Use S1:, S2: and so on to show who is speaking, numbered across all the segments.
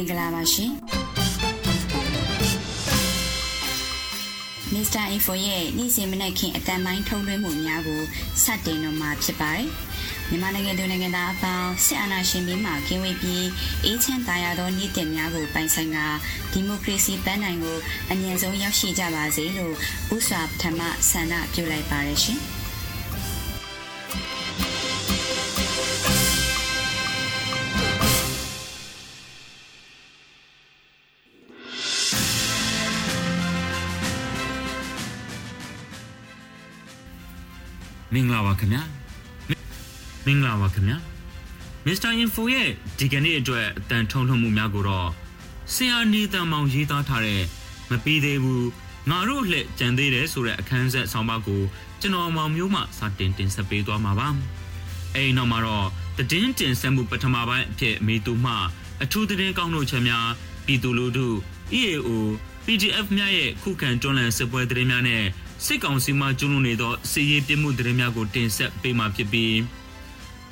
S1: င်္ဂလာပါရှင်မစ္စတာအင်ဖိုရဲ့နေ့စဉ်မနေ့ခင်အတန်ပိုင်းထုတ်လွှင့်မှုများကိုစတင်တော့မှာဖြစ်ပါတယ်မြန်မာနိုင်ငံသူနိုင်ငံသားအပေါင်းစစ်အာဏာရှင်ပြီးမှကင်းဝေးပြီးအေးချမ်းသာယာသောနေ့တင်များကိုပိုင်ဆိုင်ကာဒီမိုကရေစီပန်းနိုင်ကိုအမြန်ဆုံးရောက်ရှိကြပါစေလို့ဥစွာပထမဆန္ဒပြုလိုက်ပါရရှင်။
S2: င်္ဂလာပါခင်ဗျာမင်္ဂလာပါခင်ဗျာမစ္စတာအင်ဖိုရဲ့ဒီကနေ့အတွက်အတန်ထုံထုံမှုများကိုတော့ဆရာနေတန်မောင်ရေးသားထားတဲ့မပြီးသေးဘူးငါတို့လှည့်ကြံသေးတယ်ဆိုတဲ့အခန်းဆက်ဆောင်းပါးကိုကျွန်တော်မောင်မျိုးမှစတင်တင်ဆက်ပေးသွားမှာပါအဲဒီနောက်မှာတော့တည်င်းတင်ဆက်မှုပထမပိုင်းအဖြစ်အမေသူမှအထူးသတင်းကောင်းတို့ချက်များပြည်သူလူထု EAO PDF များရဲ့ခုခံတွန်းလှန်စစ်ပွဲသတင်းများနဲ့ စစ်ကောင်စီမှကျူးလွန်နေသောစစ်ရေးပြစ်မှုသတင်းများကိုတင်ဆက်ပေးမှာဖြစ်ပြီး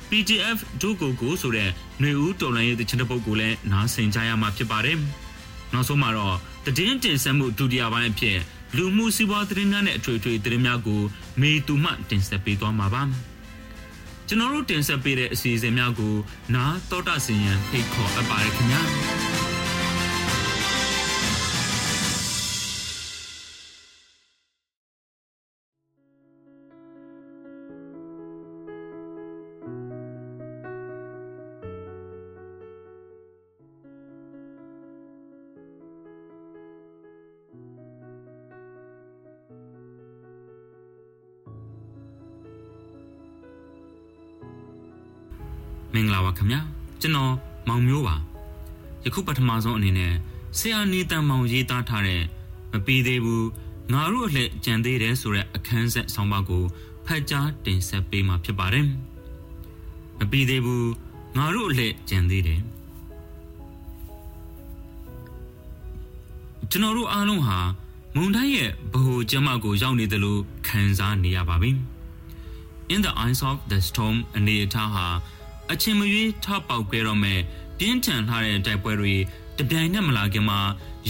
S2: PDF ဒုကိုကိုဆိုတဲ့ຫນွေဦးတော်လိုင်းရဲ့တချင်တဲ့ပုတ်ကိုလည်းနားဆင်ကြရမှာဖြစ်ပါတယ်။နောက်ဆုံးမှာတော့တည်င်းတင်ဆက်မှုဒုတိယပိုင်းအဖြစ်လူမှုစီးပွားသတင်းများနဲ့အထွေထွေသတင်းများကိုမေတူမှတင်ဆက်ပေးသွားမှာပါ။ကျွန်တော်တို့တင်ဆက်ပေးတဲ့အစီအစဉ်များကိုနားတော်တာစီရင်ဖိတ်ခေါ်အပ်ပါရခင်ဗျာ။ ပါခင်ဗျာကျွန်တော်မောင်မျိုးပါယခုပထမဆုံးအနေနဲ့ဆရာနေတန်မောင်ရေးသားထားတဲ့မပြီးသေးဘူးငါတို့အလှကြံသေးတယ်ဆိုတဲ့အခန်းဆက်ဆောင်းပါးကိုဖတ်ကြားတင်ဆက်ပေးမှာဖြစ်ပါတယ်မပြီးသေးဘူးငါတို့အလှကြံသေးတယ်ကျွန်တော်တို့အားလုံးဟာမုန်တိုင်းရဲ့ဗဟိုကျမကိုရောက်နေတယ်လို့ခံစားနေရပါပြီ In the eyes of the storm အနေအထားဟာ အချင်းမရွေးထပေါက်ခဲ့တော့မဲ့ပြင်းထန်ထားတဲ့တိုက်ပွဲတွေတပြိုင်နက်မလာခင်မှာ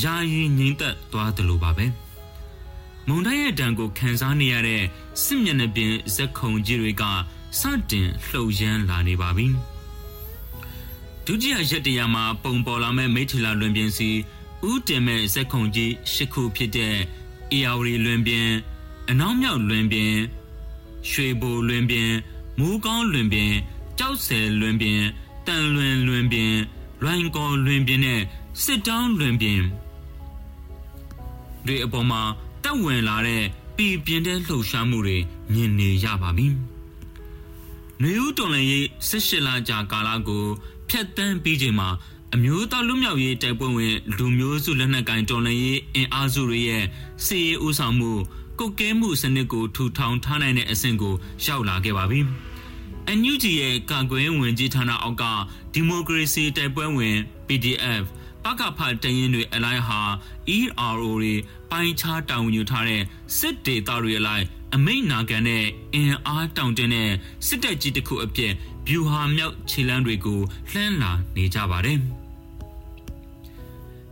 S2: ယာယီငြိမ့်သက်သွားတယ်လို့ပါပဲမုန်တိုင်းရဲ့ဒဏ်ကိုခံစားနေရတဲ့စစ်မျက်နှာပြင်ဇက်ခုံကြီးတွေကစတင်လှုပ်ရမ်းလာနေပါပြီဒုတိယရက်တရမှာပုံပေါ်လာမဲ့မိထီလာလွင်ပြင်စီဥတင်မဲ့ဇက်ခုံကြီးရှစ်ခုဖြစ်တဲ့အေယာဝတီလွင်ပြင်အနောက်မြောက်လွင်ပြင်ရွှေဘိုလွင်ပြင်မူးကောင်းလွင်ပြင် ကြောက်ဆယ်လွင်ပြင်တန်လွင်လွင်ပြင်လွိုင်ကော်လွင်ပြင်နဲ့စစ်တောင်းလွင်ပြင်တွေအပေါ်မှာတက်ဝင်လာတဲ့ပြည်ပြင်းတဲ့လှုပ်ရှားမှုတွေမြင်နေရပါပြီ။နေဦးတော်လည်းရေး18လကြာကာလကိုဖျက်ဆီးပြီးချိန်မှာအမျိုးသားလူမျိုးရေးတိုက်ပွဲဝင်လူမျိုးစုလက်နက်ကင်တော်လှန်ရေးအင်အားစုတွေရဲ့စီရေးဦးဆောင်မှုကုတ်ကဲမှုစနစ်ကိုထူထောင်ထားနိုင်တဲ့အဆင့်ကိုရောက်လာခဲ့ပါပြီ။ အန်ယူဂျီရဲ့ကာကွယ်ဝင်ကြီးဌာနအောက်ကဒီမိုကရေစီတိုက်ပွဲဝင် PDF ပကဖတရင်တွေအလိုက်ဟာ ERO တွေပိုင်းခြားတောင်းယူထားတဲ့စစ်ဒေသတွေအလိုက်အမိတ်နာခံတဲ့အင်အားတောင်တင်တဲ့စစ်တပ်ကြီးတစ်ခုအဖြစ်ဗျူဟာမြောက်ခြေလမ်းတွေကိုလှမ်းလာနေကြပါတယ်။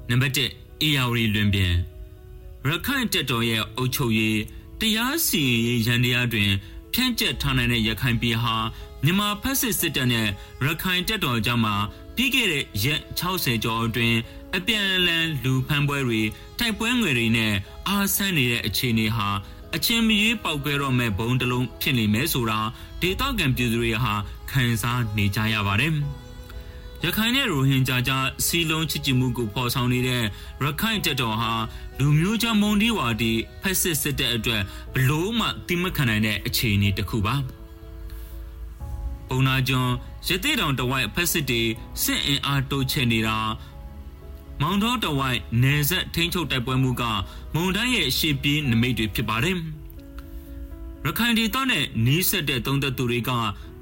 S2: နံပါတ်1အေယာဝတီလွင်ပြင်ရခိုင်တပ်တော်ရဲ့အုပ်ချုပ်ရေးတရားစီရင်ရေးရန်တရားတွင် ဖြန့်ကျက်ထားနိုင်တဲ့ရခိုင်ပြည်ဟာမြန်မာဖက်စစ်စစ်တပ်နဲ့ရခိုင်တပ်တော်ကြားမှာပြီးခဲ့တဲ့ရက်60ကျော်အတွင်းအပြန်အလှန်လူဖမ်းပွဲတွေတိုက်ပွဲငွေတွေနဲ့အားဆန်းနေတဲ့အခြေအနေဟာအချင်းမရွေးပောက်ကွဲတော့မဲ့ဘုံတလုံးဖြစ်နေမယ်ဆိုတာဒေသခံပြည်သူတွေဟာခံစားနေကြရပါတယ်။ရခိုင်နဲ့ရိုဟင်ဂျာကြားစီလုံးချစ်ကြည်မှုကိုဖော်ဆောင်နေတဲ့ရခိုင်တပ်တော်ဟာ လူမျိုးချမုန်ဒီဝါဒီဖက်စစ်စစ်တပ်အတွက်ဘလို့မှတိမခံနိုင်တဲ့အခြေအနေတစ်ခုပါ။ပုံနာကျွန်းရသေးတောင်တဝိုက်ဖက်စစ်တွေစစ်အင်အားတိုးချဲ့နေတာမောင်တော်တဝိုက်နေဆက်ထိန်းချုပ်တိုက်ပွဲမှုကမုံတိုင်းရဲ့ရှေ့ပြေးနမိတ်တွေဖြစ်ပါတယ်ရခိုင်ဒေသနဲ့နီးစပ်တဲ့သုံးသက်သူတွေက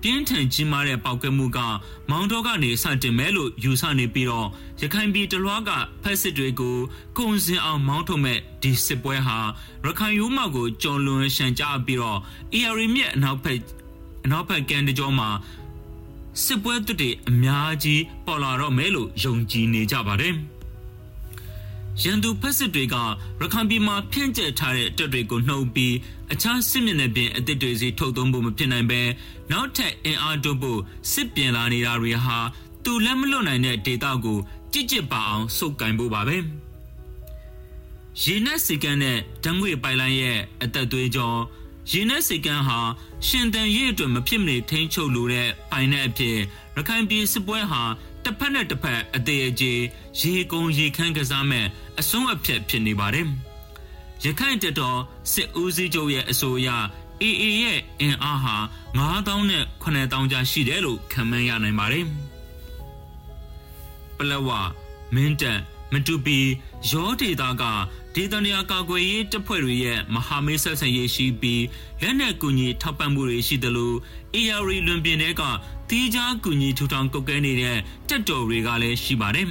S2: ပြင်းထန်ကြီးမားတဲ့ပောက်ကွဲမှုကမောင်တော်ကနေစတင်မဲလို့ယူဆနေပြီးတော့ရခိုင်ပြည်တလွားကဖက်စစ်တွေကိုကုံစင်အောင်မောင်းထုတ်မဲ့ဒီစစ်ပွဲဟာရခိုင်ရိုးမကိုကြော်လွန်ရှန်ကြပြီးတော့ AR မြက်အနောက်ဖက်အနောက်ဘက်ကန်တကြောမှာစစ်ပွဲတစ်တွေအများကြီးပေါ်လာတော့မယ်လို့ယုံကြည်နေကြပါတယ်။ ရန်သူဖက်စစ်တွေကရခိုင်ပြည်မှာဖြန့်ကျက်ထားတဲ့တပ်တွေကိုနှုတ်ပြီးအခြားစစ်မျက်နှာပြင်အသစ်တွေစီထုတ်သုံးဖို့မဖြစ်နိုင်ပဲနောက်ထပ်အင်အားတိုးဖို့စစ်ပြင်လာနေတာတွေဟာသူလက်မလွတ်နိုင်တဲ့ဒေတာကိုကြစ်ကြစ်ပါအောင်စုပ်ကင်ဖို့ပါပဲရေနက်စီကန်နဲ့ဓာတ်ငွေပိုင်လိုင်းရဲ့အသက်သွေးကြောရေနက်စီကန်ဟာရှင်တန်ရေးအတွက်မဖြစ်မနေထိန်းချုပ်လိုတဲ့ပိုင်တဲ့အဖြစ်ရခိုင်ပြည်စစ်ပွဲဟာ တစ်ဖက်နဲ့တစ်ဖက်အသေးအကျေရေကုန်ရေခမ်းကစားမဲ့အဆုံးအဖြတ်ဖြစ်နေပါတယ်။ရခိုင်တပ်တော်စစ်ဦးစီးချုပ်ရဲ့အဆိုအရ AA ရဲ့အင်အားဟာ9000နဲ့9000ကျရှိတယ်လို့ခန့်မှန်းရနိုင်ပါတယ်။ပလဝမင်းတပ်မတူပီရောဒေတာကဒေသနာကာကွယ်ရေးတပ်ဖွဲ့တွေရဲ့မဟာမိတ်ဆက်ဆံရေးရှိပြီးလက်နက်ကူညီထောက်ပံ့မှုတွေရှိသလို AR လွန်ပြင်တွေက တီးခြားကူညီထူထောင်ကုတ်ကဲနေတဲ့တက်တော်တွေကလည်းရှိပါတယ်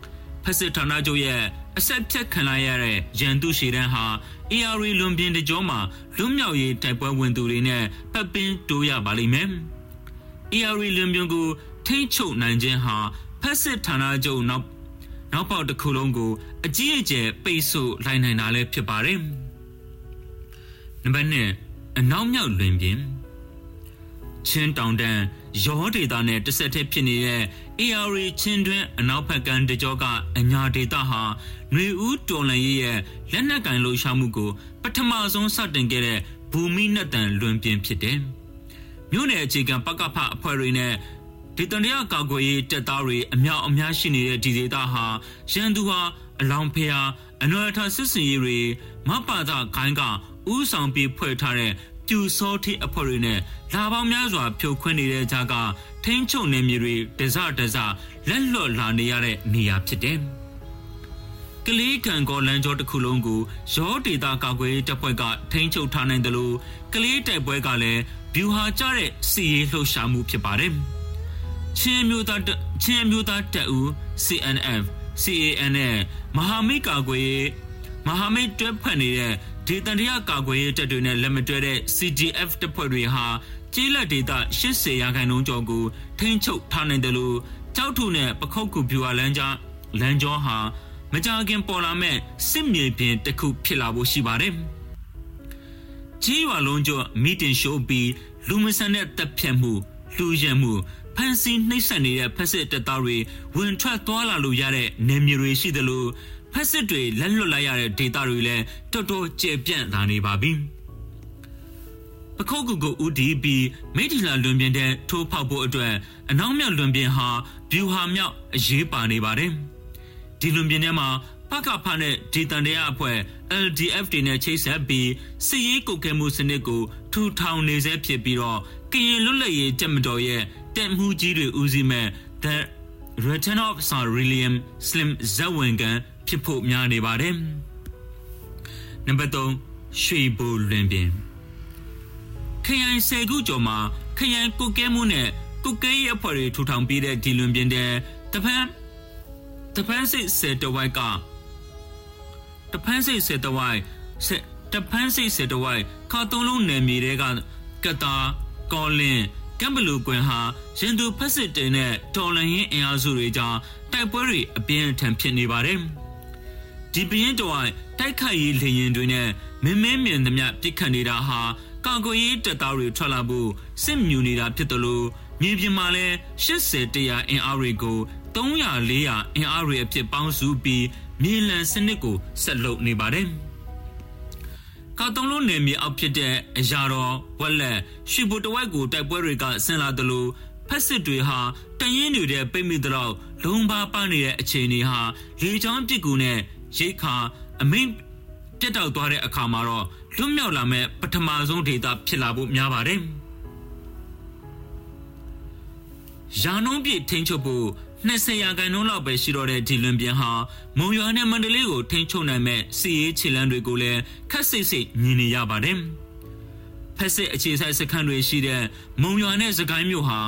S2: ။ဖက်စစ်ဌာနချုပ်ရဲ့အဆက်ဖြတ်ခံလိုက်ရတဲ့ရန်သူရှေတန်းဟာ AR လွန်ပြင်တကြောမှာလွတ်မြောက်ရေးတိုက်ပွဲဝင်သူတွေနဲ့ပတ်ပင်းတိုးရပါလိမ့်မယ်။ AR လွန်ပြင်ကိုထိန်းချုပ်နိုင်ခြင်းဟာဖက်စစ်ဌာနချုပ်နောက်နောက်ပေါက်တစ်ခုလုံးကိုအကြီးအကျယ်ပိတ်ဆို့လိုက်နိုင်တာလည်းဖြစ်ပါတယ်။နံပါတ်1အနောက်မြောက်လွင်ပြင်ချင်းတောင်တန်း ရောဒေတာနဲ့တဆက်တည်းဖြစ်နေတဲ့ AR ချင်းတွင်းအနောက်ဘက်ကတကြောကအညာဒေတာဟာຫນွေဦးတော်လန်ရေးရဲ့လက်နက်ကင်လှုပ်ရှားမှုကို ပထမဆုံးစတင်ခဲ့တဲ့ဘူမိနက်တန်လွင်ပြင်ဖြစ်တယ်။မြို့နယ်အခြေခံပကဖအဖွဲ့တွေနဲ့ဒေသန္တရကာကွယ်ရေးတပ်သားတွေအများအများရှိနေတဲ့ဒီဒေသဟာရန်သူဟာအလောင်းဖျားအနွယ်ထစစ်စင်ရေးတွေမပါတာခိုင်းကဥဆောင်ပြီးဖွဲ့ထားတဲ့ ပြူစောထိအဖွဲ့တွေနဲ့လာပေါင်းများစွာဖြိုခွင်းနေတဲ့ကြားကထိန်းချုပ်နေမြေတွေတစတစလက်လွတ်လာနေရတဲ့နေရာဖြစ်တယ်။ကလေးကံကောလမ်းကျောတစ်ခုလုံးကိုရောဒေတာကာကွယ်တပ်ဖွဲ့ကထိန်းချုပ်ထားနိုင်တယ်လို့ကလေးတိုက်ပွဲကလည်းဗျူဟာကျတဲ့စီရေးလှုပ်ရှားမှုဖြစ်ပါတယ်။ချင်းမျိုးသားချင်းမျိုးသားတပ်ဦး CNF CAN နဲ့မဟာမိတ်ကာကွယ်မဟာမိတ်တွဲဖက်နေတဲ့ ဒေသန္တရကာကွယ်ရေးတပ်တွေနဲ့လက်မတွဲတဲ့ CGF တပ်ဖွဲ့တွေဟာကျေးလက်ဒေသ80ရာခိုင်နှုန်းကျော်ကိုထိန်းချုပ်ထားနိုင်တယ်လို့ကြောက်ထုနဲ့ပခုတ်ကူပြူအလန်းကြားလမ်းကျောဟာမကြခင်ပေါ်လာမဲ့စစ်မြေပြင်တစ်ခုဖြစ်လာဖို့ရှိပါတယ်။ကြီးရွာလုံးကျော်မီတင်ရှိုးပြီးလူမဆန်တဲ့တပ်ဖြတ်မှုလူရဲမှုဖန်စီနှိမ့်ဆက်နေတဲ့ဖက်စစ်တပ်သားတွေဝင်ထွက်သွားလာလို့ရတဲ့နေမြေတွေရှိတယ်လို့ ဖက်စစ်တွေလက်လွတ်လိုက်ရတဲ့ဒေတာတွေလည်းတော်တော်ကျေပြန့်လာနေပါပြီပခုတ်ကူကိုဦးဒီပြီးမိထီလာလွန်ပြင်းတဲ့ထိုးဖောက်ဖို့အတွက်အနောက်မြောက်လွန်ပြင်းဟာဗျူဟာမြောက်အရေးပါနေပါတယ်ဒီလွန်ပြင်းထဲမှာပကဖနဲ့ဒေတန်တရအဖွဲ့ LDF တွေနဲ့ချိတ်ဆက်ပြီးစစ်ရေးကုတ်ကဲမှုစနစ်ကိုထူထောင်နေစေဖြစ်ပြီးတော့ကရင်လွတ်လပ်ရေးတပ်မတော်ရဲ့တက်မှုကြီးတွေဦးစီးမဲ့ The Return of Sir William Slim ဇဝင်ကန် ဖြစ်ဖို့များနေပါတယ်။နံပါတ်3ရွှေဘိုလွင်ပင်ခရိုင်ဆယ်ခုကျော်မှာခရိုင်ကုတ်ကဲမှုနဲ့ကုတ်ကဲရေးအဖွဲ့တွေထူထောင်ပြီးတဲ့ဒီလွင်ပင်တဲ့တပန်းတပန်းစိတ်ဆယ်တဝိုက်ကတပန်းစိတ်ဆယ်တဝိုက်တပန်းစိတ်ဆယ်တဝိုက်ခါသုံးလုံးနယ်မြေတွေကကတာကောလင်းကမ်ဘလူကွင်ဟာရင်သူဖက်စစ်တင်တဲ့တော်လန်ရင်အင်အားစုတွေကြောင့်တိုက်ပွဲတွေအပြင်းအထန်ဖြစ်နေပါတယ်။ ဒီပြင်းတော်တိုက်ခိုက်ရေးလေရင်တွေနဲ့မင်းမင်းမြင်သမျှပြစ်ခတ်နေတာဟာကာကွယ်ရေးတပ်သားတွေထွက်လာဖို့စစ်မြူနေတာဖြစ်တယ်လို့မြေပြင်မှာလဲ80တရာအင်အားတွေကို300 400အင်အားတွေအဖြစ်ပေါင်းစုပြီးမြေလံစနစ်ကိုဆက်လုပ်နေပါတယ်။ကာတုံးလုံးနယ်မြေအောက်ဖြစ်တဲ့အရာတော်ဝက်လက်ရွှေဘုတဝက်ကိုတိုက်ပွဲတွေကဆင်လာတယ်လို့ဖက်စစ်တွေဟာတရင်နေတဲ့ပိတ်မိတော့လုံပါပနေတဲ့အခြေအနေဟာလေချောင်းပစ်ကူနဲ့ ရိတ်ခါအမိန်ပြတ်တောက်သွားတဲ့အခါမှာတော့လွတ်မြောက်လာမဲ့ပထမဆုံးဒေတာဖြစ်လာဖို့များပါတယ်။ရာနှုံးပြည့်ထိန်းချုပ်ဖို့20ရာခိုင်နှုန်းလောက်ပဲရှိတော့တဲ့ဒီလွန်ပြန်ဟာမုံရွာနဲ့မန္တလေးကိုထိန်းချုပ်နိုင်မဲ့စီရေးခြေလမ်းတွေကိုလည်းခက်စိတ်စိတ်မြင်နေရပါတယ်။ဖက်စစ်အခြေဆိုင်စခန်းတွေရှိတဲ့မုံရွာနဲ့စကိုင်းမြို့ဟာ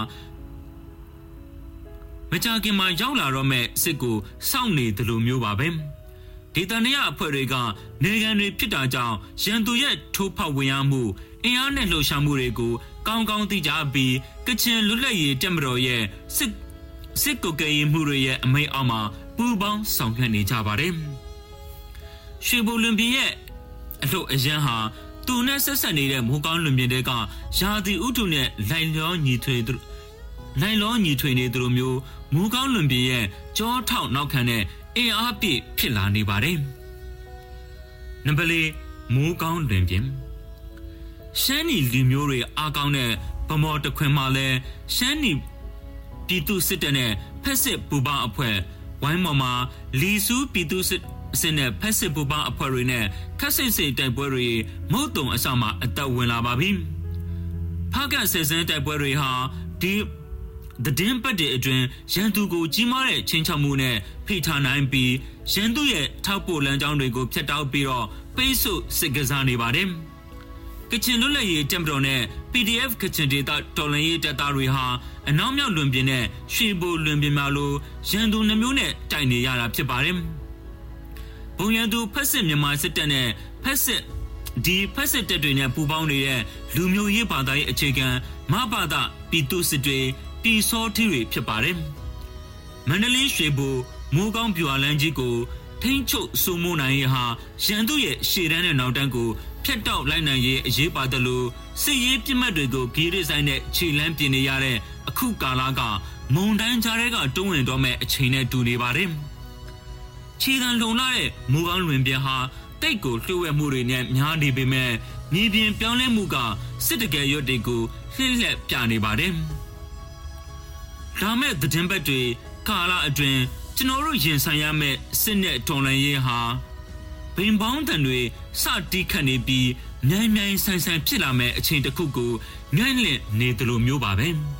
S2: မကြခင်မှာရောက်လာတော့မဲ့စစ်ကိုစောင့်နေတယ်လို့မျိုးပါပဲ။ ဒေသနရအဖွဲ့တွေကနေကန်တွေဖြစ်တာကြောင့်ရန်သူရဲ့ထိုးဖောက်ဝင်ရမှုအင်အားနဲ့လှုပ်ရှားမှုတွေကိုကောင်းကောင်းသိကြပြီးကချင်လွတ်လပ်ရေးတက်မတော်ရဲ့စစ်စစ်ကုတ်ကဲရေးမှုတွေရဲ့အမိန့်အောက်မှာပူးပေါင်းဆောင်ရွက်နေကြပါတယ်။ရွှေဘိုလွန်ပြည်ရဲ့အလို့အရန်ဟာသူနဲ့ဆက်ဆက်နေတဲ့မိုးကောင်းလွန်ပြင်တွေကရာသီဥတုနဲ့လိုင်လောညီထွေသူလိုင်လောညီထွေနေသူတို့မျိုးမိုးကောင်းလွန်ပြင်ရဲ့ကြောထောက်နောက်ခံတဲ့ အင်အားပြည့်ဖြစ်လာနေပါတယ်။နံပါတ်၄မိုးကောင်းလွန်ပြင်ရှမ်းနီလူမျိုးတွေအားကောင်းတဲ့ဗမော်တခွင်မှာလဲရှမ်းနီပြည်သူစစ်တပ်နဲ့ဖက်စစ်ပူပေါင်းအဖွဲ့ဝိုင်းမော်မှာလီဆူပြည်သူစစ်အစစ်နဲ့ဖက်စစ်ပူပေါင်းအဖွဲ့တွေနဲ့ခက်စစ်စစ်တိုက်ပွဲတွေမုတ်တုံအစမှာအသက်ဝင်လာပါပြီ။ဖကဆယ်စန်းတိုက်ပွဲတွေဟာဒီ တည်င်းပတ်တဲ့အတွင်းရန်သူကိုကြီးမားတဲ့ချင်းချောက်မှုနဲ့ဖိထားနိုင်ပြီးရန်သူရဲ့ထောက်ပို့လမ်းကြောင်းတွေကိုဖျက်တောက်ပြီးတော့ပိတ်ဆို့စစ်ကစားနေပါတယ်။ကချင်လွတ်လပ်ရေးတပ်မတော်နဲ့ PDF ကချင်ဒေသတော်လှန်ရေးတပ်သားတွေဟာအနောက်မြောက်လွန်ပြင်နဲ့ရွှေဘိုလွန်ပြင်များလိုရန်သူနှမျိုးနဲ့တိုက်နေရတာဖြစ်ပါတယ်။ဘုံရန်သူဖက်စစ်မြန်မာစစ်တပ်နဲ့ဖက်စစ်ဒီဖက်စစ်တပ်တွေနဲ့ပူးပေါင်းနေတဲ့လူမျိုးရေးဘာသာရေးအခြေခံမဘာသာပြည်သူစစ်တွေ တီစောထီတွေဖြစ်ပါတယ်။မန္တလေးရွှေဘိုမိုးကောင်းပြွာလန်းကြီးကိုထိန်းချုပ်စိုးမိုးနိုင်ရဟာရန်သူရဲ့ရှေ့တန်းနဲ့နောက်တန်းကိုဖြတ်တောက်လိုက်နိုင်ရေးအရေးပါတယ်လို့စစ်ရေးပြစ်မှတ်တွေကိုဂီရစ်ဆိုင်နဲ့ခြေလန်းပြင်နေရတဲ့အခုကာလကမုံတန်းကြားတွေကတွန်းဝင်တော့မဲ့အချိန်နဲ့တူနေပါတယ်။ခြေတံလုံလာတဲ့မူကောင်းလွင်ပြဟာတိတ်ကိုလှုပ်ဝဲမှုတွေနဲ့များနေပေမဲ့မြေပြင်ပြောင်းလဲမှုကစစ်တကယ်ရွတ်တွေကိုလှည့်လက်ပြနေပါတယ်။ ဒါမဲ့သတင်းပတ်တွေကာလအတွင်းကျွန်တော်တို့ရင်ဆိုင်ရမယ့်စစ်နဲ့တော်လှန်ရေးဟာဘိန်ပေါင်းတန်တွေစတီးခတ်နေပြီးမြိုင်မြိုင်ဆိုင်ဆိုင်ဖြစ်လာမဲ့အချိန်တစ်ခုကိုငန့်လင့်နေတယ်လို့မျိုးပါပဲ။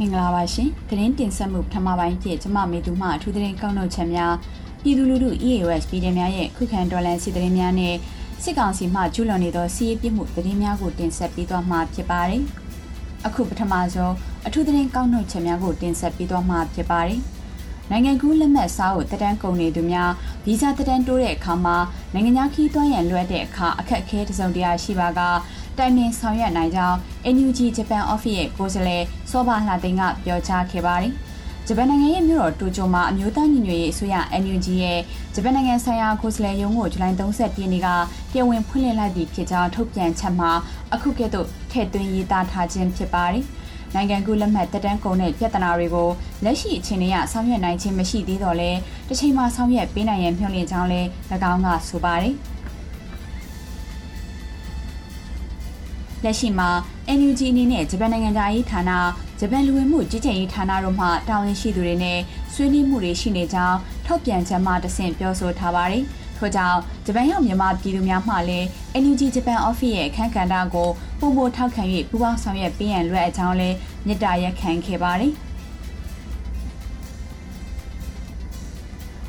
S3: မင်္ဂလာပါရှင်။သတင်းတင်ဆက်မှုပထမပိုင်းပြည့်ကျမမေသူမှအထူးသတင်းကောက်နှုတ်ချက်များပြည်သူလူထု EAS ပြည်နယ်များရဲ့ခုခံတော်လှန်စစ်သတင်းများနဲ့စစ်ကောင်စီမှကျူးလွန်နေသောစီးရေးပြစ်မှုသတင်းများကိုတင်ဆက်ပေးသွားမှာဖြစ်ပါတယ်။အခုပထမဆုံးအထူးသတင်းကောက်နှုတ်ချက်များကိုတင်ဆက်ပေးသွားမှာဖြစ်ပါတယ်။နိုင်ငံကူးလက်မှတ်စားကိုတဒန်းကုန်နေသူများဗီဇာတဒန်းတိုးတဲ့အခါမှာနိုင်ငံခြားခီးသွင်းရန်လွှဲတဲ့အခါအခက်အခဲတစုံတရာရှိပါက တိုင်ပင်ဆောင်ရွက်နိုင်ကြောင်း NUG Japan Office ရဲ့ကိုယ်စားလှယ်စောဘာလှသိန်းကပြောကြားခဲ့ပါတယ်။ဂျပန်နိုင်ငံရဲ့မြို့တော်တိုကျိုမှာအမျိုးသားညီညွတ်ရေးအစိုးရ NUG ရဲ့ဂျပန်နိုင်ငံဆိုင်ရာကိုယ်စားလှယ်ရုံးကိုဇူလိုင်31ရက်နေ့ကတရားဝင်ဖွင့်လှစ်လိုက်ပြီးဖြစ်ကြောင်းထုတ်ပြန်ချက်မှာအခုကဲ့သို့ထည့်သွင်းရေးသားထားခြင်းဖြစ်ပါတယ်။နိုင်ငံကူးလက်မှတ်တက်တန်းကုန်တဲ့ပြဿနာတွေကိုလက်ရှိအခြေအနေအရဆောင်ရွက်နိုင်ခြင်းမရှိသေးတော့လဲတစ်ချိန်မှာဆောင်ရွက်ပေးနိုင်ရန်မျှော်လင့်ကြောင်းလဲ၎င်းကဆိုပါတယ်။ လက်ရှိမှာ NUG အနေနဲ့ဂျပန်နိုင်ငံသားရေးဌာနဂျပန်လူဝင်မှုကြီးကြပ်ရေးဌာနတို့မှတာဝန်ရှိသူတွေနဲ့ဆွေးနွေးမှုတွေရှိနေကြောင်းထုတ်ပြန်ချက်မှတဆင့်ပြောဆိုထားပါတယ်။ထို့ကြောင့်ဂျပန်ရောက်မြန်မာပြည်သူများမှလည်း NUG ဂျပန် office ရဲ့အခမ်းကဏ္ဍကိုပုံမထောက်ခံ၍ပူးပေါင်းဆောင်ရွက်ပေးရန်လွှဲအကြောင်းလည်းမြစ်တာရက်ခံခဲ့ပါတယ်။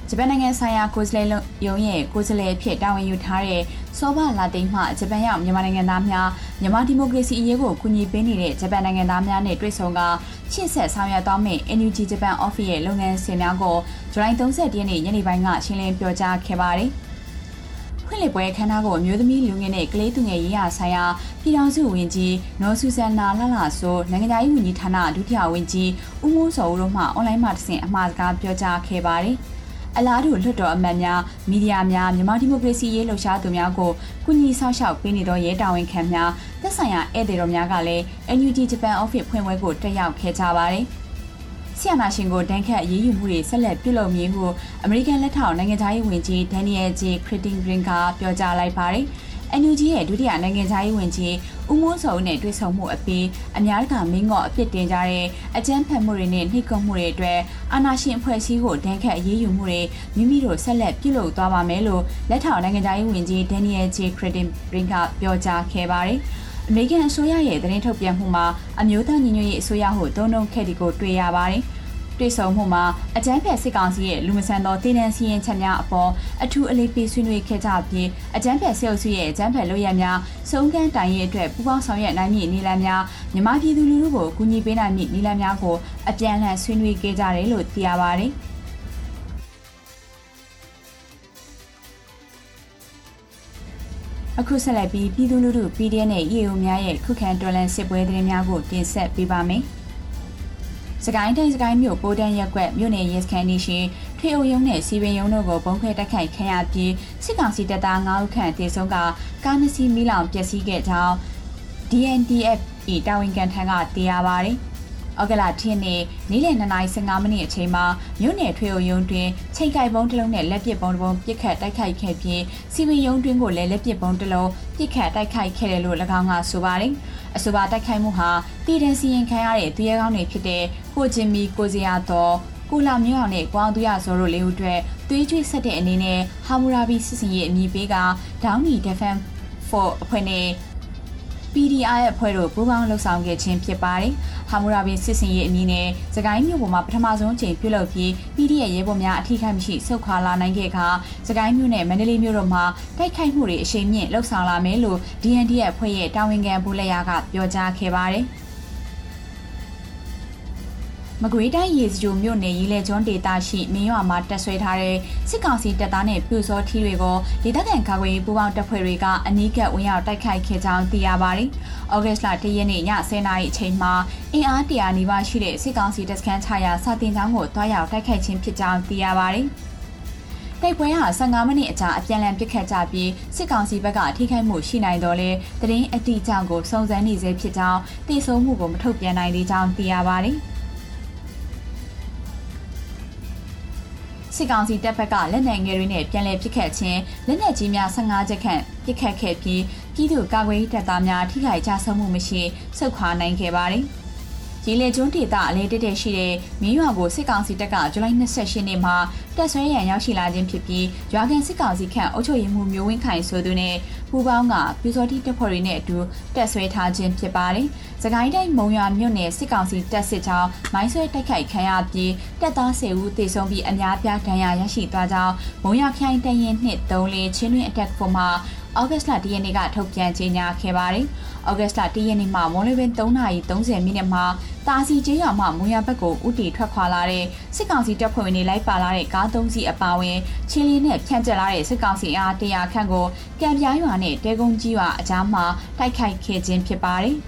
S3: ဂျပန်နိုင်ငံဆိုင်ရာကိုယ်စားလှယ်ရုံးရဲ့ကိုယ်စားလှယ်ဖြစ်တာဝန်ယူထားတဲ့စောဘလာတိန်မှဂျပန်ရောက်မြန်မာနိုင်ငံသားများမြန်မာဒီမိုကရေစီအရေးကိုကူညီပေးနေတဲ့ဂျပန်နိုင်ငံသားများနဲ့တွေ့ဆုံကချစ်ဆက်ဆောင်ရွက်သွားမယ့် NUG ဂျပန် office ရဲ့လုပ်ငန်းစဉ်များကိုဇူလိုင်30ရက်နေ့ညနေပိုင်းကရှင်းလင်းပြောကြားခဲ့ပါတယ်။ဖွင့်လှစ်ပွဲခမ်းနားကိုအမျိုးသမီးလူငယ်နဲ့ကလေးသူငယ်ရေးရာဆိုင်ရာပြည်ထောင်စုဝန်ကြီးနော်ဆူဆန်နာလှလှဆိုနိုင်ငံသားရေးဝန်ကြီးဌာနဒုတိယဝန်ကြီးဦးမိုးစောဦးတို့မှအွန်လိုင်းမှာတဆင့်အမှားစကားပြောကြားခဲ့ပါတယ်။ အလားတူလွှတ်တော်အမတ်များမီဒီယာများမြန်မာဒီမိုကရေစီရေးလှုပ်ရှားသူများကိုကုညီဆောက်ရှောက်ပေးနေသောရဲတာဝန်ခံများသက်ဆိုင်ရာဧည့်သည်တော်များကလည်း NUG Japan Office ဖွင့်ပွဲကိုတက်ရောက်ခဲ့ကြပါတယ်။ဆီယနာရှင်ကိုတန်းခတ်ရေးယူမှုတွေဆက်လက်ပြုလုပ်မည်ဟုအမေရိကန်လက်ထောက်နိုင်ငံသားရေးဝန်ကြီးဒန်နီယယ်ဂျေခရစ်တင်ဂရင်ကပြောကြားလိုက်ပါတယ်။ NUG ရဲ့ဒုတိယနိုင်ငံသားရေးဝန်ကြီးဦးမိုးစောနဲ့တွေ့ဆုံမှုအပြီးအများကမင်းငေါ့အပြစ်တင်ကြတဲ့အကြမ်းဖက်မှုတွေနဲ့နှိပ်ကွပ်မှုတွေအတွက်အာဏာရှင်အဖွဲ့အစည်းကိုတန်းခတ်အရေးယူမှုတွေမိမိတို့ဆက်လက်ပြုလုပ်သွားပါမယ်လို့လက်ထောက်နိုင်ငံသားရေးဝန်ကြီးဒန်နီယယ်ဂျေခရစ်တင်ဘရင်ကပြောကြားခဲ့ပါတယ်။အမေရိကန်အစိုးရရဲ့သတင်းထုတ်ပြန်မှုမှာအမျိုးသားညီညွတ်ရေးအစိုးရဟုသုံးနှုန်းခဲ့ဒီကိုတွေ့ရပါတယ်။ တွေ့ဆုံမှုမှာအကြမ်းဖက်စစ်ကောင်စီရဲ့လူမဆန်သောတည်နှံစီရင်ချက်များအပေါ်အထူးအလေးပေးဆွေးနွေးခဲ့ကြပြီးအကြမ်းဖက်စစ်အုပ်စုရဲ့အကြမ်းဖက်လုပ်ရများစုံကန်းတိုင်ရဲ့အတွက်ပူးပေါင်းဆောင်ရွက်နိုင်မည့်နည်းလမ်းများမြမပြည်သူလူထုကိုကူညီပေးနိုင်မည့်နည်းလမ်းများကိုအပြန်အလှန်ဆွေးနွေးခဲ့ကြတယ်လို့သိရပါတယ်။အခုဆက်လက်ပြီးပြည်သူလူထု PDF နဲ့ EAO များရဲ့ခုခံတော်လှန်စစ်ပွဲသတင်းများကိုတင်ဆက်ပေးပါမယ်။ စကိုင်းတိုင်းစကိုင်းမြို့ပိုးတန်းရက်ကွက်မြို့နယ်ရဲစခန်းနေရှိထွေအုပ်ရုံးနဲ့စီပင်ရုံးတို့ကိုပုံခွဲတိုက်ခိုက်ခံရပြီးစစ်ကောင်စီတပ်သား9ဦးခန့်တေဆုံးကကားနှစ်စီးမိလောင်ပျက်စီးခဲ့ကြောင်း DNDF ၏တာဝန်ခံထံကသိရပါတယ်။။ ဩဂလထင်းနေ့နေ့လယ်2:15မိနစ်အချိန်မှာမြို့နယ်ထွေအုပ်ရုံးတွင်ချိန်ကိုက်ပုံးတစ်လုံးနဲ့လက်ပစ်ပုံးတစ်ပုံးပစ်ခတ်တိုက်ခိုက်ခဲ့ပြီးစီဝီရုံးတွင်ကိုလည်းလက်ပစ်ပုံးတစ်လုံးပစ်ခတ်တိုက်ခိုက်ခဲ့တယ်လို့၎င်းကဆိုပါတယ်။အဆိုပါတိုက်ခိုက်မှုဟာတည်တံစီရင်ခံရတဲ့သူရဲကောင်းတွေဖြစ်တဲ့ကိုဂျင်မီကိုစရာတော်ကိုလာမျိုးအောင်နဲ့ကွာသူရဇော်တို့လေးဦးအတွက်သွေးကြွေးဆက်တဲ့အနေနဲ့ဟာမူရာဘီစစ်စင်ရဲ့အမည်ပေးကဒေါင်းနီဒက်ဖန်4အဖွဲ့နဲ့ PDR ရဲ့အဖွဲ့တို့ပူးပေါင်းလှုပ်ဆောင်ခဲ့ခြင်းဖြစ်ပါတယ်။ဟာမူရာဘီစစ်စင်ရေးအမည်နဲ့စကိုင်းမြို့ပေါ်မှာပထမဆုံးချိန်ပြုလုပ်ပြီး PDR ရဲဘော်များအထူးခိုက်မရှိဆုတ်ခွာလာနိုင်ခဲ့ခါစကိုင်းမြို့နဲ့မန္တလေးမြို့တို့မှာတိုက်ခိုက်မှုတွေအရှိန်မြင့်လှုပ်ဆောင်လာမယ်လို့ DND ရဲ့အဖွဲ့ရဲ့တာဝန်ခံဘူလက်ရကပြောကြားခဲ့ပါတယ်။ မကွေးတိုင်းရေစကြိုမြို့နယ်ရီလေကျွန်းဒေသရှိမင်းရွာမှာတက်ဆွဲထားတဲ့စစ်ကောင်စီတပ်သားနဲ့ပြူစောထီတွေကိုဒေသခံကာကွယ်ရေးပူးပေါင်းတပ်ဖွဲ့တွေကအနီးကပ်ဝင်ရောက်တိုက်ခိုက်ခဲ့ကြောင်းသိရပါတယ်။ဩဂတ်စ်လ၁ရက်နေ့ည10:00နာရီအချိန်မှာအင်အားတရာနီးပါးရှိတဲ့စစ်ကောင်စီတပ်စခန်းခြာရာစာတင်ကျောင်းကိုတွားရောက်တိုက်ခိုက်ခြင်းဖြစ်ကြောင်းသိရပါတယ်။တိုက်ပွဲဟာ15မိနစ်အကြာအပြန်အလှန်ပစ်ခတ်ကြပြီးစစ်ကောင်စီဘက်ကထိခိုက်မှုရှိနိုင်တော့လဲတရင်အတိအကျကိုစုံစမ်းနေစေဖြစ်ကြောင်းသိဆုံးမှုကိုမထုတ်ပြန်နိုင်သေးကြောင်းသိရပါတယ်။ စစ်ကောင်စီတပ်ဖက်ကလက်နက်ငယ်တွေနဲ့ပြန်လည်ပစ်ခတ်ခြင်းလက်နက်ကြီးများ15ချက်ခန့်ပစ်ခတ်ခဲ့ပြီးပြည်သူ့ကာကွယ်ရေးတပ်သားများထိခိုက်ကြဆုံးမှုမရှိဆုတ်ခွာနိုင်ခဲ့ပါတယ်။ ရေလေကျွန်းဒေသအလဲတက်တက်ရှိတဲ့မင်းရွာကိုစစ်ကောင်စီတပ်ကဇူလိုင်28နေ့မှာတပ်ဆွဲရန်ရောက်ရှိလာခြင်းဖြစ်ပြီးရွာကန်စစ်ကောင်စီခန့်အုပ်ချုပ်ရေးမှူးမျိုးဝင်းခိုင်ဆိုသူနဲ့ပူပေါင်းကပြူစောတိတပ်ဖွဲ့တွေနဲ့အတူတပ်ဆွဲထားခြင်းဖြစ်ပါတယ်။စကိုင်းတိုင်းမုံရွာမြို့နယ်စစ်ကောင်စီတပ်စစ်ကြောင်းမိုင်းဆွဲတိုက်ခိုက်ခံရပြီးတပ်သား10ဦးသေဆုံးပြီးအများပြားဒဏ်ရာရရှိသွားကြောင်းမုံရွာခိုင်တရင်နှစ်3လေးချင်းတွင်အတက်ဖို့မှာ ဩဂတ်စ်လ၁ရက်နေ့ကထုတ်ပြန်ကြေညာခဲ့ပါတယ်။ဩဂတ်စ်လ၁ရက်နေ့မှာမွန်လွေပင်3:30မိနစ်မှာတာစီကျေးရွာမှမွန်ရဘက်ကိုဥတီထွက်ခွာလာတဲ့စစ်ကောင်စီတပ်ဖွဲ့ဝင်တွေလိုက်ပါလာတဲ့ကား၃စီးအပါအဝင်ချင်းလင်းနဲ့ဖြန့်ကျက်လာတဲ့စစ်ကောင်စီအားတရာခန့်ကိုကံပြားရွာနဲ့တဲကုန်းကြီးရွာအကြားမှာတိုက်ခိုက်ခဲ့ခြင်းဖြစ်ပါတယ်။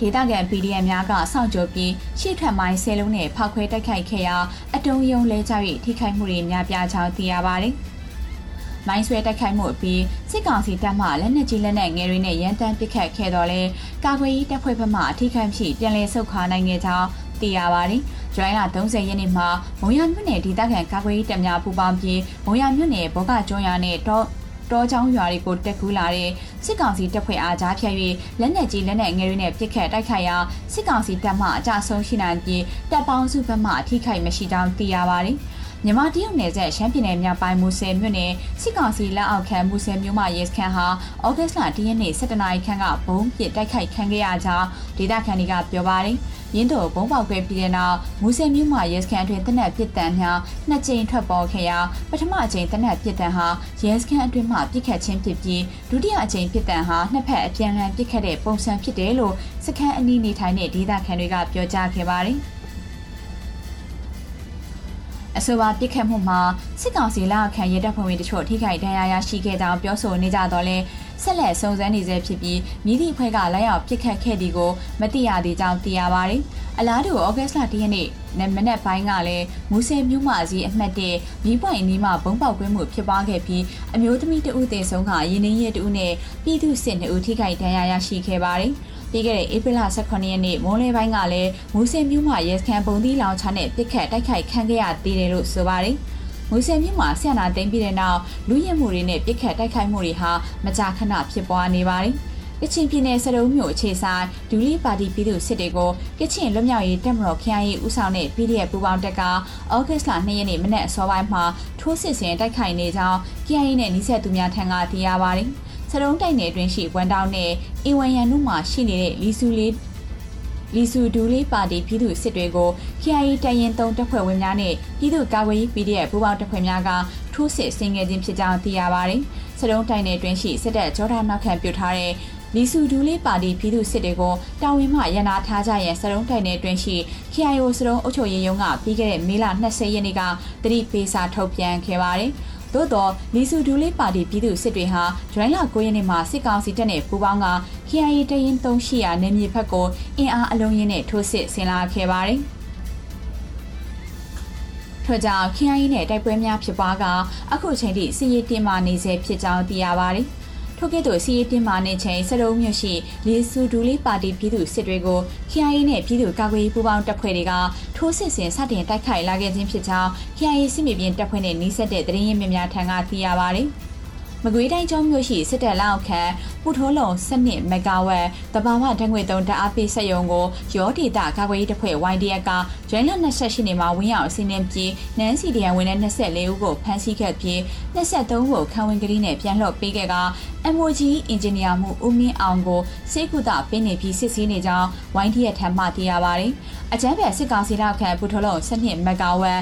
S3: ဒေသခံ PDM များကစောင့်ကြိုပြီးရှေ့ထွက်မိုင်းဆဲလုံးနဲ့ဖောက်ခွဲတိုက်ခိုက်ခဲ့ရာအတုံးယုံလဲကျ၍ထိခိုက်မှုတွေများပြားကြောင်းသိရပါတယ်။ မိုင်းဆွဲတိုက်ခိုက်မှုအပြီးစစ်ကောင်စီတပ်မှလက်နက်ကြီးလက်နက်ငယ်တွေနဲ့ရန်တမ်းပစ်ခတ်ခဲ့တော့လဲကာကွယ်ရေးတပ်ဖွဲ့ဘက်မှအထိခိုက်ဖြစ်ပြန်လည်ဆုတ်ခွာနိုင်ခဲ့ကြောင်းသိရပါတယ်။ဇွန်လ30ရက်နေ့မှာမုံရမြို့နယ်ဒေသခံကာကွယ်ရေးတပ်များပူးပေါင်းပြီးမုံရမြို့နယ်ဘောကကျွန်းရွာနဲ့တော့တောချောင်းရွာတွေကိုတက်ကူးလာတဲ့စစ်ကောင်စီတပ်ဖွဲ့အားကြားဖြတ်၍လက်နက်ကြီးလက်နက်ငယ်တွေနဲ့ပစ်ခတ်တိုက်ခိုက်ရာစစ်ကောင်စီတပ်မှအကြဆုံးရှိနိုင်ပြီးတပ်ပေါင်းစုဘက်မှအထိခိုက်မရှိကြောင်းသိရပါတယ်။ မြန်မာတရုတ်နယ်စပ်ရှမ်းပြည်နယ်မြောက်ပိုင်းမူဆယ်မြို့နယ်စစ်ကောင်စီလက်အောက်ခံမူဆယ်မြို့မှရဲစခန်းဟာဩဂတ်စ်လ10ရက်နေ့17နာရီခန့်ကဘုံပစ်တိုက်ခိုက်ခံခဲ့ရကြောင်းဒေသခံတွေကပြောပါတယ်။ရင်းတို့ဘုံပေါက်ကွဲပြီးတဲ့နောက်မူဆယ်မြို့မှရဲစခန်းအတွင်းတနက်ပစ်တံများနှစ်ကြိမ်ထွက်ပေါ်ခဲ့ရာပထမအကြိမ်တနက်ပစ်တံဟာရဲစခန်းအတွင်းမှပစ်ခတ်ခြင်းဖြစ်ပြီးဒုတိယအကြိမ်ပစ်တံဟာနှစ်ဖက်အပြန်အလှန်ပစ်ခတ်တဲ့ပုံစံဖြစ်တယ်လို့စခန်းအနီးနေထိုင်တဲ့ဒေသခံတွေကပြောကြားခဲ့ပါတယ်။ အဆိုပါပြစ်ခတ်မှုမှာစစ်ကောင်စီလက်အောက်ခံရဲတပ်ဖွဲ့ဝင်တချို့ထိခိုက်ဒဏ်ရာရရှိခဲ့ကြောင်းပြောဆိုနေကြတော့လဲဆက်လက်စုံစမ်းနေဆဲဖြစ်ပြီးမြည်သည့်အဖွဲ့ကလက်ရောက်ပြစ်ခတ်ခဲ့သည်ကိုမသိရသေးကြောင်းသိရပါတယ်။အလားတူဩဂတ်စ်လ၁ရက်နေ့နမနက်ပိုင်းကလည်းမူဆယ်မြို့မကြီးအမှတ်တဲ့မီးပွိုင်နီးမှာဘုံပေါက်ကွဲမှုဖြစ်ပွားခဲ့ပြီးအမျိုးသမီးတဦးသေဆုံးကရင်းနှီးရဲတဦးနဲ့ပြည်သူစစ်2ဦးထိခိုက်ဒဏ်ရာရရှိခဲ့ပါတယ်။ ပြီးခဲ့တဲ့ဧပြီလ18ရက်နေ့မိုးလယ်ပိုင်းကလည်းမူဆင်မြို့မှာရဲစခန်းပုံသီးလောင်ချနဲ့ပစ်ခတ်တိုက်ခိုက်ခံခဲ့ရသေးတယ်လို့ဆိုပါတယ်။မူဆယ်မြို့မှာဆန္ဒသိမ်းပြီးတဲ့နောက်လူရဲမှုတွေနဲ့ပြစ်ခတ်တိုက်ခိုက်မှုတွေဟာမကြာခဏဖြစ်ပွားနေပါတယ်ကချင်ပြည်နယ်စရုံးမြို့အခြေဆိုင်ဒူလီပါတီပြည်သူစစ်တွေကိုကချင်လွတ်မြောက်ရေးတပ်မတော်ခရိုင်ရေးဦးဆောင်တဲ့ PDF ပူးပေါင်းတပ်ကဩဂတ်စ်လ2ရက်နေ့မနက်အစောပိုင်းမှာထိုးစစ်ဆင်တိုက်ခိုက်နေကြောင်းခရိုင်ရေးနဲ့နှိစက်သူများထံကသိရပါတယ်။ စရုံးတိုက်နယ်အတွင်းရှိဝန်တောင်းနဲ့အီဝမ်ယန်တို့မှာရှိနေတဲ့လီဆူလေးလီဆူဒူလေးပါတီပြည်သူစစ်တွေကို KIA တရင်သုံးတပ်ဖွဲ့ဝင်များနဲ့ပြည်သူ့ကာကွယ်ရေး PDF ပူးပေါင်းတပ်ဖွဲ့များကထိုးစစ်ဆင်ခဲ့ခြင်းဖြစ်ကြောင်းသိရပါတယ်။စရုံးတိုင်နယ်တွင်ရှိစစ်တပ်ကြောထားနောက်ခံပြုထားတဲ့လီဆူဒူလေးပါတီပြည်သူစစ်တွေကိုတာဝန်မှရန်နာထားကြရန်စရုံးတိုင်နယ်တွင်ရှိ KIO စရုံးအုပ်ချုပ်ရေးရုံးကပြီးခဲ့တဲ့မေလ20ရက်နေ့ကတတိပေးစာထုတ်ပြန်ခဲ့ပါတယ်။ သို့တော့လီဆူဒူလေးပါတီပြည်သူစစ်တွေဟာဇွန်လ9ရက်နေ့မှာစစ်ကောင်စီတပ်နဲ့ပူးပေါင်းက KIA တရင်3ရှိရာနယ်မြေဘက်ကိုအင်အားအလုံးရင်းနဲ့ထိုးစစ်ဆင်လာခဲ့ပါတယ်။ထို့ကြောင့် KIA နဲ့တိုက်ပွဲများဖြစ်ပွားကအခုချိန်ထိစစ်ရေးတင်မာနေဆဲဖြစ်ကြောင်းသိရပါတယ်။ ထို့ကဲ့သို့စီးရီးတင်မာနေချိန်စရုံးမြို့ရှိလီဆူဒူလီပါတီပြည်သူစစ်တွေကို KIA နဲ့ပြည်သူ့ကာကွယ်ရေးပူးပေါင်းတပ်ဖွဲ့တွေကထိုးစစ်ဆင်စတင်တိုက်ခိုက်လာခဲ့ခြင်းဖြစ်ကြောင်း KIA စစ်မြေပြင်တပ်ဖွဲ့နဲ့နှီးဆက်တဲ့သတင်းရင်းမြစ်များထံကသိရပါဗျ။ မကွေးတိုင်းကျောင်းမြို့ရှိစစ်တပ်လက်အောက်ခံပူထိုးလုံ7မဂါဝက်တဘာဝဓာတ်ငွေသုံးဓာတ်အားပေးစက်ရုံကိုရောဒေတာကာကွယ်ရေးတပ်ဖွဲ့ YDF ကဇွန်လ28နေ့မှာဝင်းရောက်အစင်းနှင်းပြီးနန်းစီဒီယန်ဝင်တဲ့24ဦးကိုဖမ်းဆီးခဲ့ပြီး23ဦးကိုခံဝင်ကလေးနဲ့ပြန်လွှတ်ပေးခဲ့က MOG အင်ဂျင်နီယာမှုဦးမင်းအောင်ကိုစေကုသပေးနေပြီးစစ်ဆေးနေကြောင်း YDF ထံမှသိရပါတယ်။အကြမ်းဖက်စစ်ကောင်စီလက်အောက်ခံပူထိုးလုံ7မဂါဝက်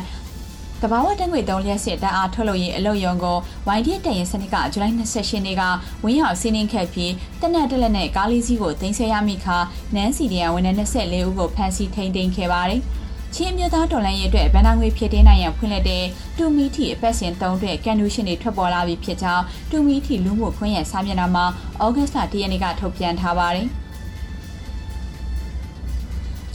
S3: တဘာဝတက်ငွေသုံးလျက်စစ်တန်းအားထုတ်လုပ်ရေးအလုပ်ရုံကို YD တရင်စနစ်ကဇူလိုင်28နေ့ကဝင်းရောက်စီးနှင်းခဲ့ပြီးတနက်တလက်နဲ့ကားလေးစီးကိုတင်ဆက်ရမိခါနန်းစီဒီယန်ဝန်ထမ်း24ဦးကိုဖမ်းဆီးထိန်းသိမ်းခဲ့ပါတယ်။ချင်းမျိုးသားတော်လှန်ရေးအတွက်ဗန်နာငွေဖြစ်တင်းနိုင်ရန်ဖွင့်လှစ်တဲ့တူမီထီအပတ်စဉ်3အတွက်ကန်နူးရှင်တွေထွက်ပေါ်လာပြီဖြစ်ကြောင်းတူမီထီလူမှုခွင့်ရစာမျက်နှာမှာဩဂတ်စ်လ10ရက်နေ့ကထုတ်ပြန်ထားပါတယ်။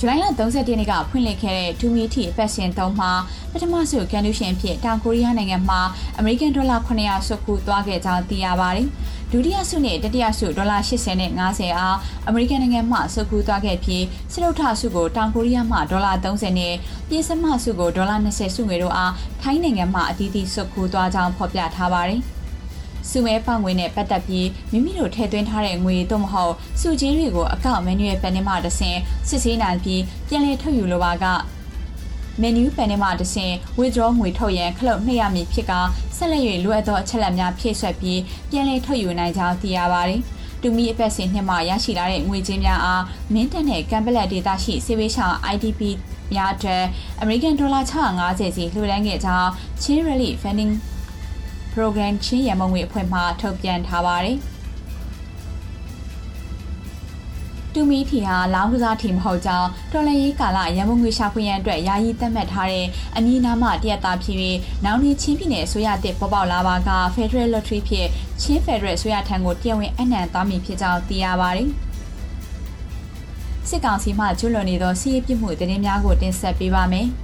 S3: ဇူလိုင်လ30ရက်နေ့ကဖွင့်လှစ်ခဲ့တဲ့ဒူမီတီဖက်ရှင်3မှာပထမဆုံးကန်လူရှင်ဖြစ်တောင်ကိုရီးယားနိုင်ငံမှာအမေရိကန်ဒေါ်လာ900စုခုသွားခဲ့ကြောင်းသိရပါတယ်။ဒုတိယဆုနဲ့တတိယဆုဒေါ်လာ80နဲ့90အားအမေရိကန်နိုင်ငံမှစုခုသွားခဲ့ပြီးစရုပ်ထဆုကိုတောင်ကိုရီးယားမှဒေါ်လာ30နဲ့ပြည်စမဆုကိုဒေါ်လာ20ဆုငွေတို့အားထိုင်းနိုင်ငံမှအသီးသီးစုခုသွားကြောင်းဖော်ပြထားပါတယ်။ စုမဲပေါင်ငွေနဲ့ပတ်သက်ပြီးမိမိတို့ထည့်သွင်းထားတဲ့ငွေတို့မဟုတ်စုကြီးတွေကိုအကောင့်မန်နူရယ်ပန်ထဲမှာတဆင်စစ်ဆေးနိုင်ပြီးပြန်လည်ထုတ်ယူလိုပါကမန်နူပန်ထဲမှာတဆင် withdraw ငွေထုတ်ရန်ခလုတ်နှိပ်ရမည်ဖြစ်ကဆက်လက်၍လိုအပ်သောအချက်အလက်များဖြည့်ဆွက်ပြီးပြန်လည်ထုတ်ယူနိုင်ကြောင်းသိရပါတယ်။တူမီအပတ်စဉ်နှစ်မှရရှိလာတဲ့ငွေကြေးများအားမင်းတပ်နဲ့ကမ်ဘလက်ဒေတာရှိစေဝေးဆောင် IDP များအတွက်အမေရိကန်ဒေါ်လာ650စီလှူဒန်းခဲ့ကြောင်း Chin Relief Funding program ချင်းရမုံငွေအဖွဲ့မှထုတ်ပြန်ထားပါတယ်။တူမီထီဟာလောင်းကစားထီမဟုတ်ကြောင်းတော်လန်ရေးကာလရန်ကုန်ငွေရှာဖွေရန်အတွက်ယာယီသတ်မှတ်ထားတဲ့အမည်နာမတရက်သားဖြစ်ပြီးနောက်နေ့ချင်းပြည်နယ်ဆိုရတဲ့ပေါ်ပေါက်လာပါက Federal Lottery ဖြစ်ချင်း Federal ဆိုရထံကိုတရားဝင်အနှံသွားမည်ဖြစ်ကြောင်းသိရပါတယ်။စစ်ကောင်စီမှကျွလွန်နေသောစီးရေးပြမှုသတင်းများကိုတင်ဆက်ပေးပါမယ်။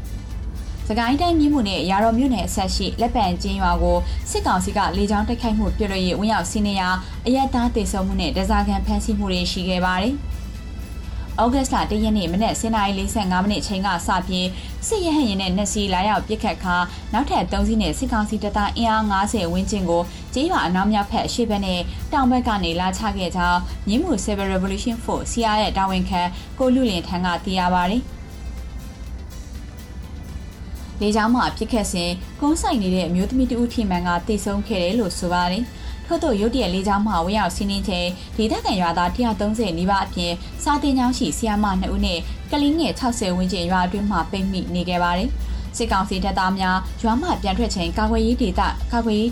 S3: စကိုင်းတိုင်းမြင်းမှုနဲ့ရာတော်မြို့နယ်အဆက်ရှိလက်ပံကျင်းရွာကိုစစ်ကောင်စီကလေကြောင်းတိုက်ခိုက်မှုပြုလုပ်ရေးဝင်ရောက်စီးနေရာအရက်သားတေဆုံမှုနဲ့ဒဇာကန်ဖမ်းဆီးမှုတွေရှိခဲ့ပါတယ်။ဩဂတ်စ်လ၁ရက်နေ့မနက်09:45မိနစ်ချိန်ကစပြီးစစ်ရဟရင်နဲ့နှစ်စီးလာရောက်ပစ်ခတ်ခါနောက်ထပ်၃စီးနဲ့စစ်ကောင်စီတပ်သားအင်အား90ဝန်းကျင်ကိုကျေးရွာအနောက်မြောက်ဘက်အရှေ့ဘက်နဲ့တောင်ဘက်ကနေလာချခဲ့ကြောင်းမြင်းမှု Civil Revolution Force CR ရဲ့တာဝန်ခံကိုလူလင်ထံကသိရပါဗျ။ လေကြောင်းမှပြစ်ခတ်စဉ်ကုန်းဆိုင်နေတဲ့အမျိုးသမီးတဦးထိမှန်ကတိတ်ဆုံးခဲ့တယ်လို့ဆိုပါတယ်။ထို့သောရုတ်တရက်လေကြောင်းမှဝင်ရောက်စီးနှင်းချိန်ဒေသခံရွာသား130နီးပါးအပြင်စာတင်ကျောင်းရှိဆီယာမ2ဦးနဲ့ကလေးငယ်60ဝန်းကျင်ရွာအတွင်းမှပိတ်မိနေခဲ့ပါတယ်။စစ်ကောင်စီတပ်သားများရွာမှပြန်ထွက်ချိန်ကာကွယ်ရေးဒေသကာကွယ်ရေး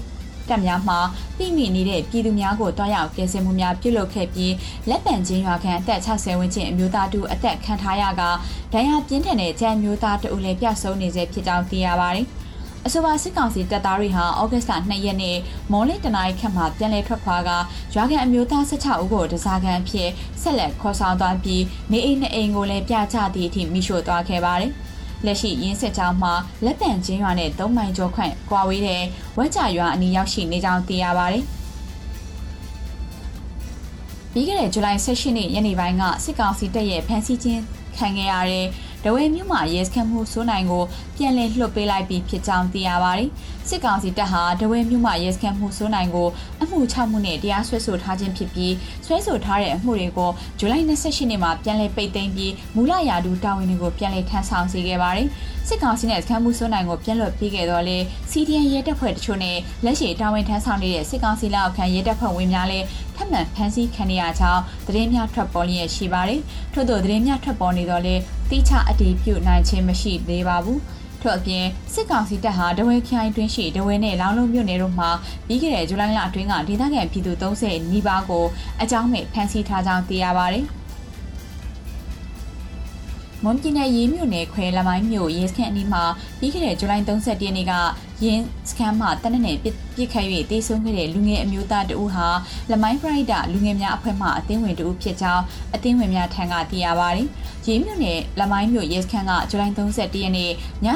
S3: တပ်များမှပြည်မိနေတဲ့ပြည်သူများကိုတွားရောက်ကယ်ဆယ်မှုများပြုလုပ်ခဲ့ပြီးလက်ပံချင်းရွာခန့်အသက်60ဝန်းကျင်အမျိုးသားတူအသက်ခံထားရကဒဏ်ရာပြင်းထန်တဲ့ကျန်းမျိုးသားတဦးလည်းပြတ်ဆုံးနေစေဖြစ်ကြောင်းသိရပါတယ်။အဆိုပါစစ်ကောင်စီတပ်သားတွေဟာဩဂတ်စ်လ2ရက်နေ့မော်လစ်တနိုင်းခက်မှာပြန်လည်ထွက်ခွာကရွာကန်အမျိုးသား16ဦးကိုတစားကန်အဖြစ်ဆက်လက်ခေါ်ဆောင်သွားပြီးနေအိမ်နဲ့အိမ်ကိုလည်းပြချသည့်အထိမိရှို့သွားခဲ့ပါတယ်။ လက်ရှိရင်းစစ်ကြောင်းမှာလက်ပံချင်းရွာနဲ့၃မိုင်ကျော်ခန့်ကွာဝေးတဲ့ဝက်ကြရွာအနီးရောက်ရှိနေကြောင်းသိရပါတယ်။ပြီးခဲ့တဲ့ဇူလိုင်16ရက်ညနေပိုင်းကစစ်ကောင်စီတပ်ရဲ့ဖမ်းဆီးခြင်းခံခဲ့ရတဲ့ ဒဒဝဲမြို့မှာရဲစခန်းမှုစိုးနိုင်ကိုပြန်လည်လွှတ်ပေးလိုက်ပြီးဖြစ်ကြောင်းသိရပါတယ်။စစ်ကောင်စီတပ်ဟာဒဝဲမြို့မှာရဲစခန်းမှုစိုးနိုင်ကိုအမှု6မှုနဲ့တရားစွဲဆိုထားခြင်းဖြစ်ပြီးစွဲဆိုထားတဲ့အမှုတွေကိုဇူလိုင်28ရက်နေ့မှာပြန်လည်ပိတ်သိမ်းပြီးမူလရာထူးတာဝန်တွေကိုပြန်လည်ထမ်းဆောင်စေခဲ့ပါတယ်။စစ်ကောင်စီနဲ့စခန်းမှုစိုးနိုင်ကိုပြန်လွှတ်ပေးခဲ့တော့လေ CDN ရဲတပ်ဖွဲ့တချို့နဲ့လက်ရှိတာဝန်ထမ်းဆောင်နေတဲ့စစ်ကောင်စီလက်အောက်ခံရဲတပ်ဖွဲ့ဝင်များလည်းထပ်မံဖမ်းဆီးခံရကြောင်းသတင်းများထွက်ပေါ်လျက်ရှိပါတယ်။ထို့သောသတင်းများထွက်ပေါ်နေတော့လေ တိကျအတည်ပြုနိုင်ခြင်းမရှိသေးပါဘူး။ထို့အပြင်စစ်ကောင်စီတပ်ဟာဒဝဲခိုင်တွင်းရှိဒဝဲနဲ့လောင်းလုံးမြို့နယ်တို့မှာပြီးခဲ့တဲ့ဇူလိုင်လအတွင်းကဒေသခံပြည်သူ30နီးပါးကိုအကြောင်းမဲ့ဖမ်းဆီးထားကြောင်းသိရပါတယ်။ မွန်ပြည်နယ်ရေးမြို့နယ်ခွဲလမိုင်းမြို့ရဲစခန်းအနီးမှာပြီးခဲ့တဲ့ဇူလိုင်31ရက်နေ့ကရင်းစခန်းမှာတနက်နေ့ပြစ်ခတ်၍တေဆုံးခဲ့တဲ့လူငယ်အမျိုးသားတဦးဟာလမိုင်းပရိုက်တာလူငယ်များအဖွဲ့မှအသင်းဝင်တဦးဖြစ်ကြောင်းအသင်းဝင်များထံကသိရပါတယ်။ရေးမြို့နယ်လမိုင်းမြို့ရဲစခန်းကဇူလိုင်31ရက်နေ့ည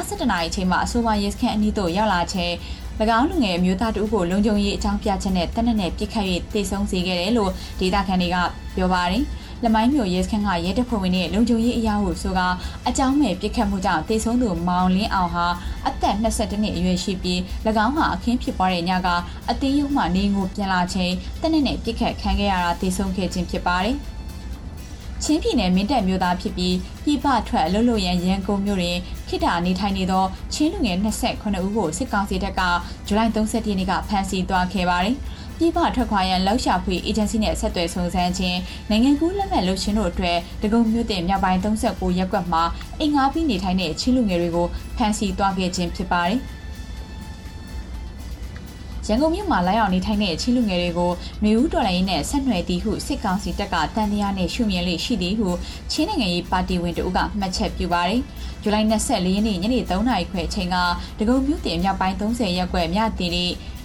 S3: 7:00နာရီအချိန်မှာအဆိုပါရဲစခန်းအနီးသို့ရောက်လာချိန်၎င်းလူငယ်အမျိုးသားတဦးကိုလုံခြုံရေးအကြောင်းပြချက်နဲ့တနက်နေ့ပြစ်ခတ်၍တေဆုံးစေခဲ့တယ်လို့ဒေသခံတွေကပြောပါတယ်။ လမိုင်းမြို့ရဲစခန်းကရဲတပ်ဖွဲ့ဝင်တွေလုံခြုံရေးအရာကိုဆိုကအကြောင်းမဲ့ပြစ်ခတ်မှုကြောင့်တေဆုံးသူမောင်လင်းအောင်ဟာအသက်22နှစ်အရွယ်ရှိပြီး၎င်းဟာအခင်းဖြစ်ပွားတဲ့ညကအသေးရုံမှနေငိုပြန်လာချိန်တနက်နေ့ပြစ်ခတ်ခံခဲ့ရတာတေဆုံးခဲ့ခြင်းဖြစ်ပါတယ်ချင်းပြည်နယ်မင်းတပ်မြို့သားဖြစ်ပြီးပြည်ပထွက်အလုပ်လုပ်ရန်ရန်ကုန်မြို့တွင်ခိတာနေထိုင်နေသောချင်းလူငယ်28ဦးကိုစစ်ကောင်စီတပ်ကဇူလိုင်31ရက်နေ့ကဖမ်းဆီးသွားခဲ့ပါတယ်။ ပြည်ပထွက်ခွာရန်လောက်ရှာဖွေအေဂျင်စီနဲ့ဆက်သွယ်စုံစမ်းခြင်းနိုင်ငံကူးလက်မှတ်လုပ်ခြင်းတို့အတွက်တကုံမြို့တင်မြောက်ပိုင်း39ရပ်ကွက်မှာအင်္ဂါပြီးနေထိုင်တဲ့ချင်းလူငယ်တွေကိုဖမ်းဆီးသွားခဲ့ခြင်းဖြစ်ပါတယ်။ရန်ကုန်မြို့မှာလာရောက်နေထိုင်တဲ့ချင်းလူငယ်တွေကိုမျိုးဦးတော်လိုင်းနဲ့ဆက်နွယ်သည်ဟုစစ်ကောင်စီတပ်ကတန်တရားနဲ့ရှုမြင်လေးရှိသည်ဟုချင်းနိုင်ငံရေးပါတီဝင်တို့ကမှတ်ချက်ပြုပါတယ်။ဇူလိုင်24ရက်နေ့ညနေ3:00နာရီခွဲအချိန်ကဒဂုံမြို့တင်မြောက်ပိုင်း30ရပ်ကွက်မြတီရီတ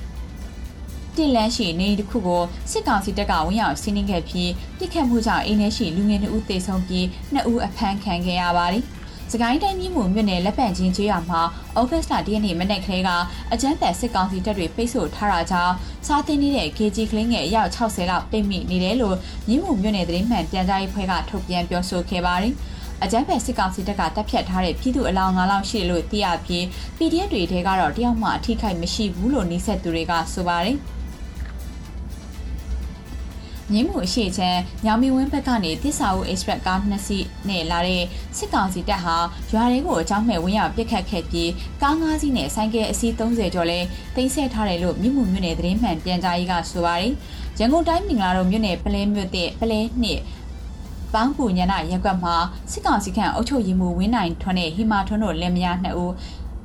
S3: စ်လန်းရှိနေတစ်ခုကိုစစ်ကောင်စီတပ်ကဝင်ရောက်စီးနင်းခဲ့ပြီးပြစ်ခတ်မှုကြောင့်အိမ်ထဲရှိလူငယ်2ဦးသေဆုံးပြီး2ဦးအဖမ်းခံခဲ့ရပါတယ်။စကိုင်းတိုင်းမြို့မြို့နယ်လက်ပံချင်းကျေးရွာမှာဩဂတ်စ်လ၁ရက်နေ့မနက်ကလေးကအကြမ်းဖက်စစ်ကောင်စီတပ်တွေပိတ်ဆို့ထားတာကြောင့်စားတင်နေတဲ့ KG ကလင်းငယ်အယောက်60လောက်ပိတ်မိနေတယ်လို့မြို့မြို့နယ်သတင်းမှန်ပြန်ကြားရေးဖွဲ့ကထုတ်ပြန်ပြောဆိုခဲ့ပါတယ်။အကြမ်းဖက်စစ်ကောင်စီတပ်ကတပ်ဖြတ်ထားတဲ့ပြည်သူအလောင်း9လောက်ရှိလို့သိရပြီး PDF တွေထဲကတော့တယောက်မှအထိခိုက်မရှိဘူးလို့နှိဆက်သူတွေကဆိုပါတယ်။ မြင်းမှုအရှိချမ်းညောင်မီဝင်းဘက်ကနေတစ္ဆာဦး express ကားနှစ်စီးနဲ့လာတဲ့စစ်ကောင်စီတပ်ဟာရွာတွေကိုအကြောင်းမဲ့ဝင်ရောက်ပစ်ခတ်ခဲ့ပြီးကားငါးစီးနဲ့ဆိုင်ကယ်အစီး30ကျော်လဲတင်ဆက်ထားတယ်လို့မြင်းမှုမြို့နယ်သတင်းမှန်ပြန်ကြားရေးကဆိုပါတယ်။ရန်ကုန်တိုင်းမင်္ဂလာတော်မြို့နယ်ပလဲမြို့တဲ့ပလဲနှစ်ပန်းပူညနာရက်ကွက်မှာစစ်ကောင်စီခန့်အုပ်ချုပ်ရေးမှူးဝင်းနိုင်ထွန်းနဲ့ဟီမာထွန်းတို့လက်မယားနှစ်ဦး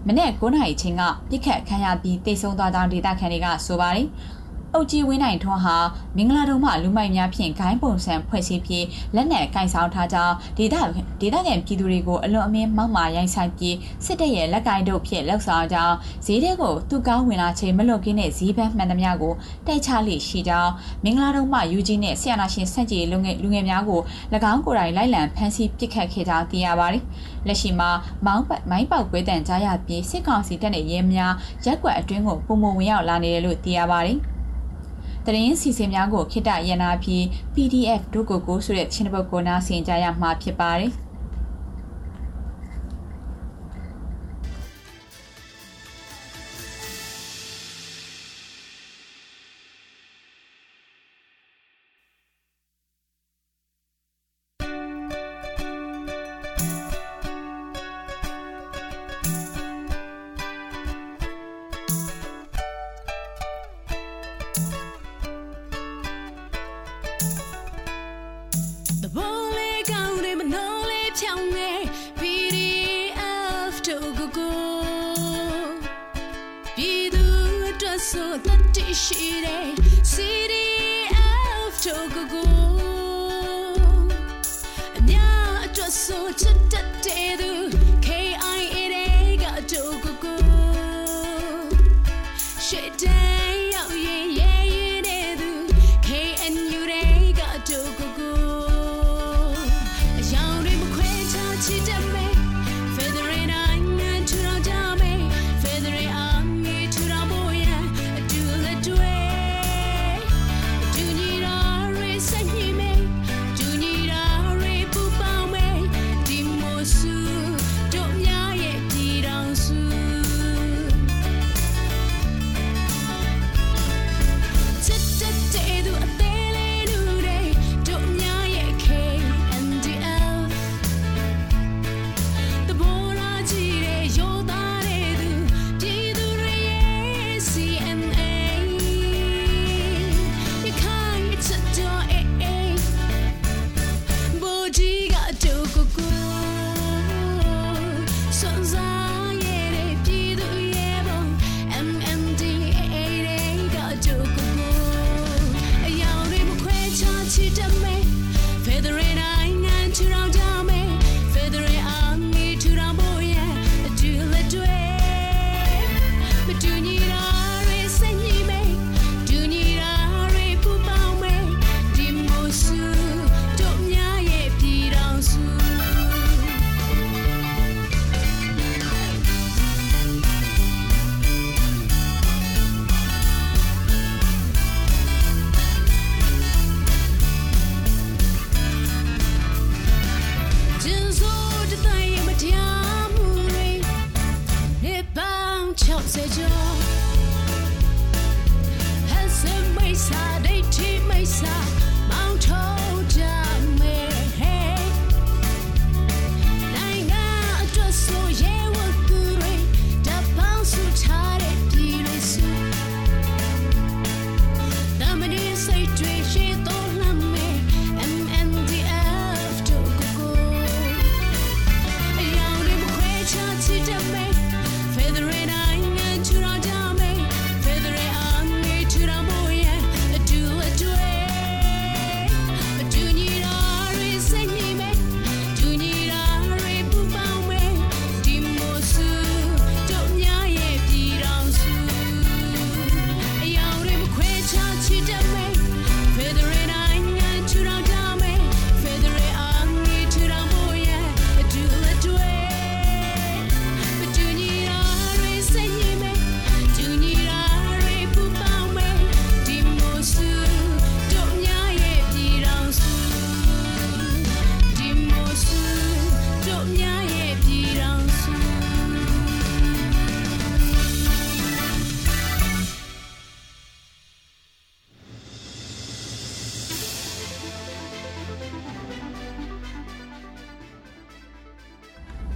S3: မနေ့9နာရီချင်းကပြစ်ခတ်ခံရပြီးတိတ်ဆုံးသွားကြောင်းဒေသခံတွေကဆိုပါတယ်။ အုတ်ကြီးဝင်းနိုင်ထွန်းဟာမင်္ဂလာတုံမှလူမိုက်များဖြင့်ဂိုင်းပုံစံဖွဲ့စည်းပြီးလက်နက်ကင်ဆောင်ထားကြောင်းဒေသဒေသခံပြည်သူတွေကိုအလွန်အမင်းမောက်မာရိုင်းဆိုင်ပြီးစစ်တပ်ရဲ့လက်ကင်တို့ဖြင့်လှုပ်ဆောင်ကြောင်းဈေးတဲ့ကိုသူကောင်းဝင်လာချိန်မလွတ်ကင်းတဲ့ဈေးပန်းမှန်သမျှကိုတိုက်ချလိရှိကြောင်းမင်္ဂလာတုံမှယူကြီးနဲ့ဆီယနာရှင်စန့်ကြေလူငယ်လူငယ်များကို၎င်းကိုယ်တိုင်လိုက်လံဖမ်းဆီးပစ်ခတ်ခဲ့ကြောင်းသိရပါတယ်။လက်ရှိမှာမောင်းမိုင်းပေါက်ကွဲတန်ကြားရပြီးစစ်ကောင်စီတပ်နဲ့ရဲများရက်ွက်အတွင်းကိုပုံမဝင်ရောက်လာနေတယ်လို့သိရပါတယ်။ တရင်စီစဉ်များကိုခိတရနာပြီး PDF ဒုကိုကိုဆိုတဲ့ချင်းပုတ်ကိုနားဆင်ကြရမှာဖြစ်ပါတယ်။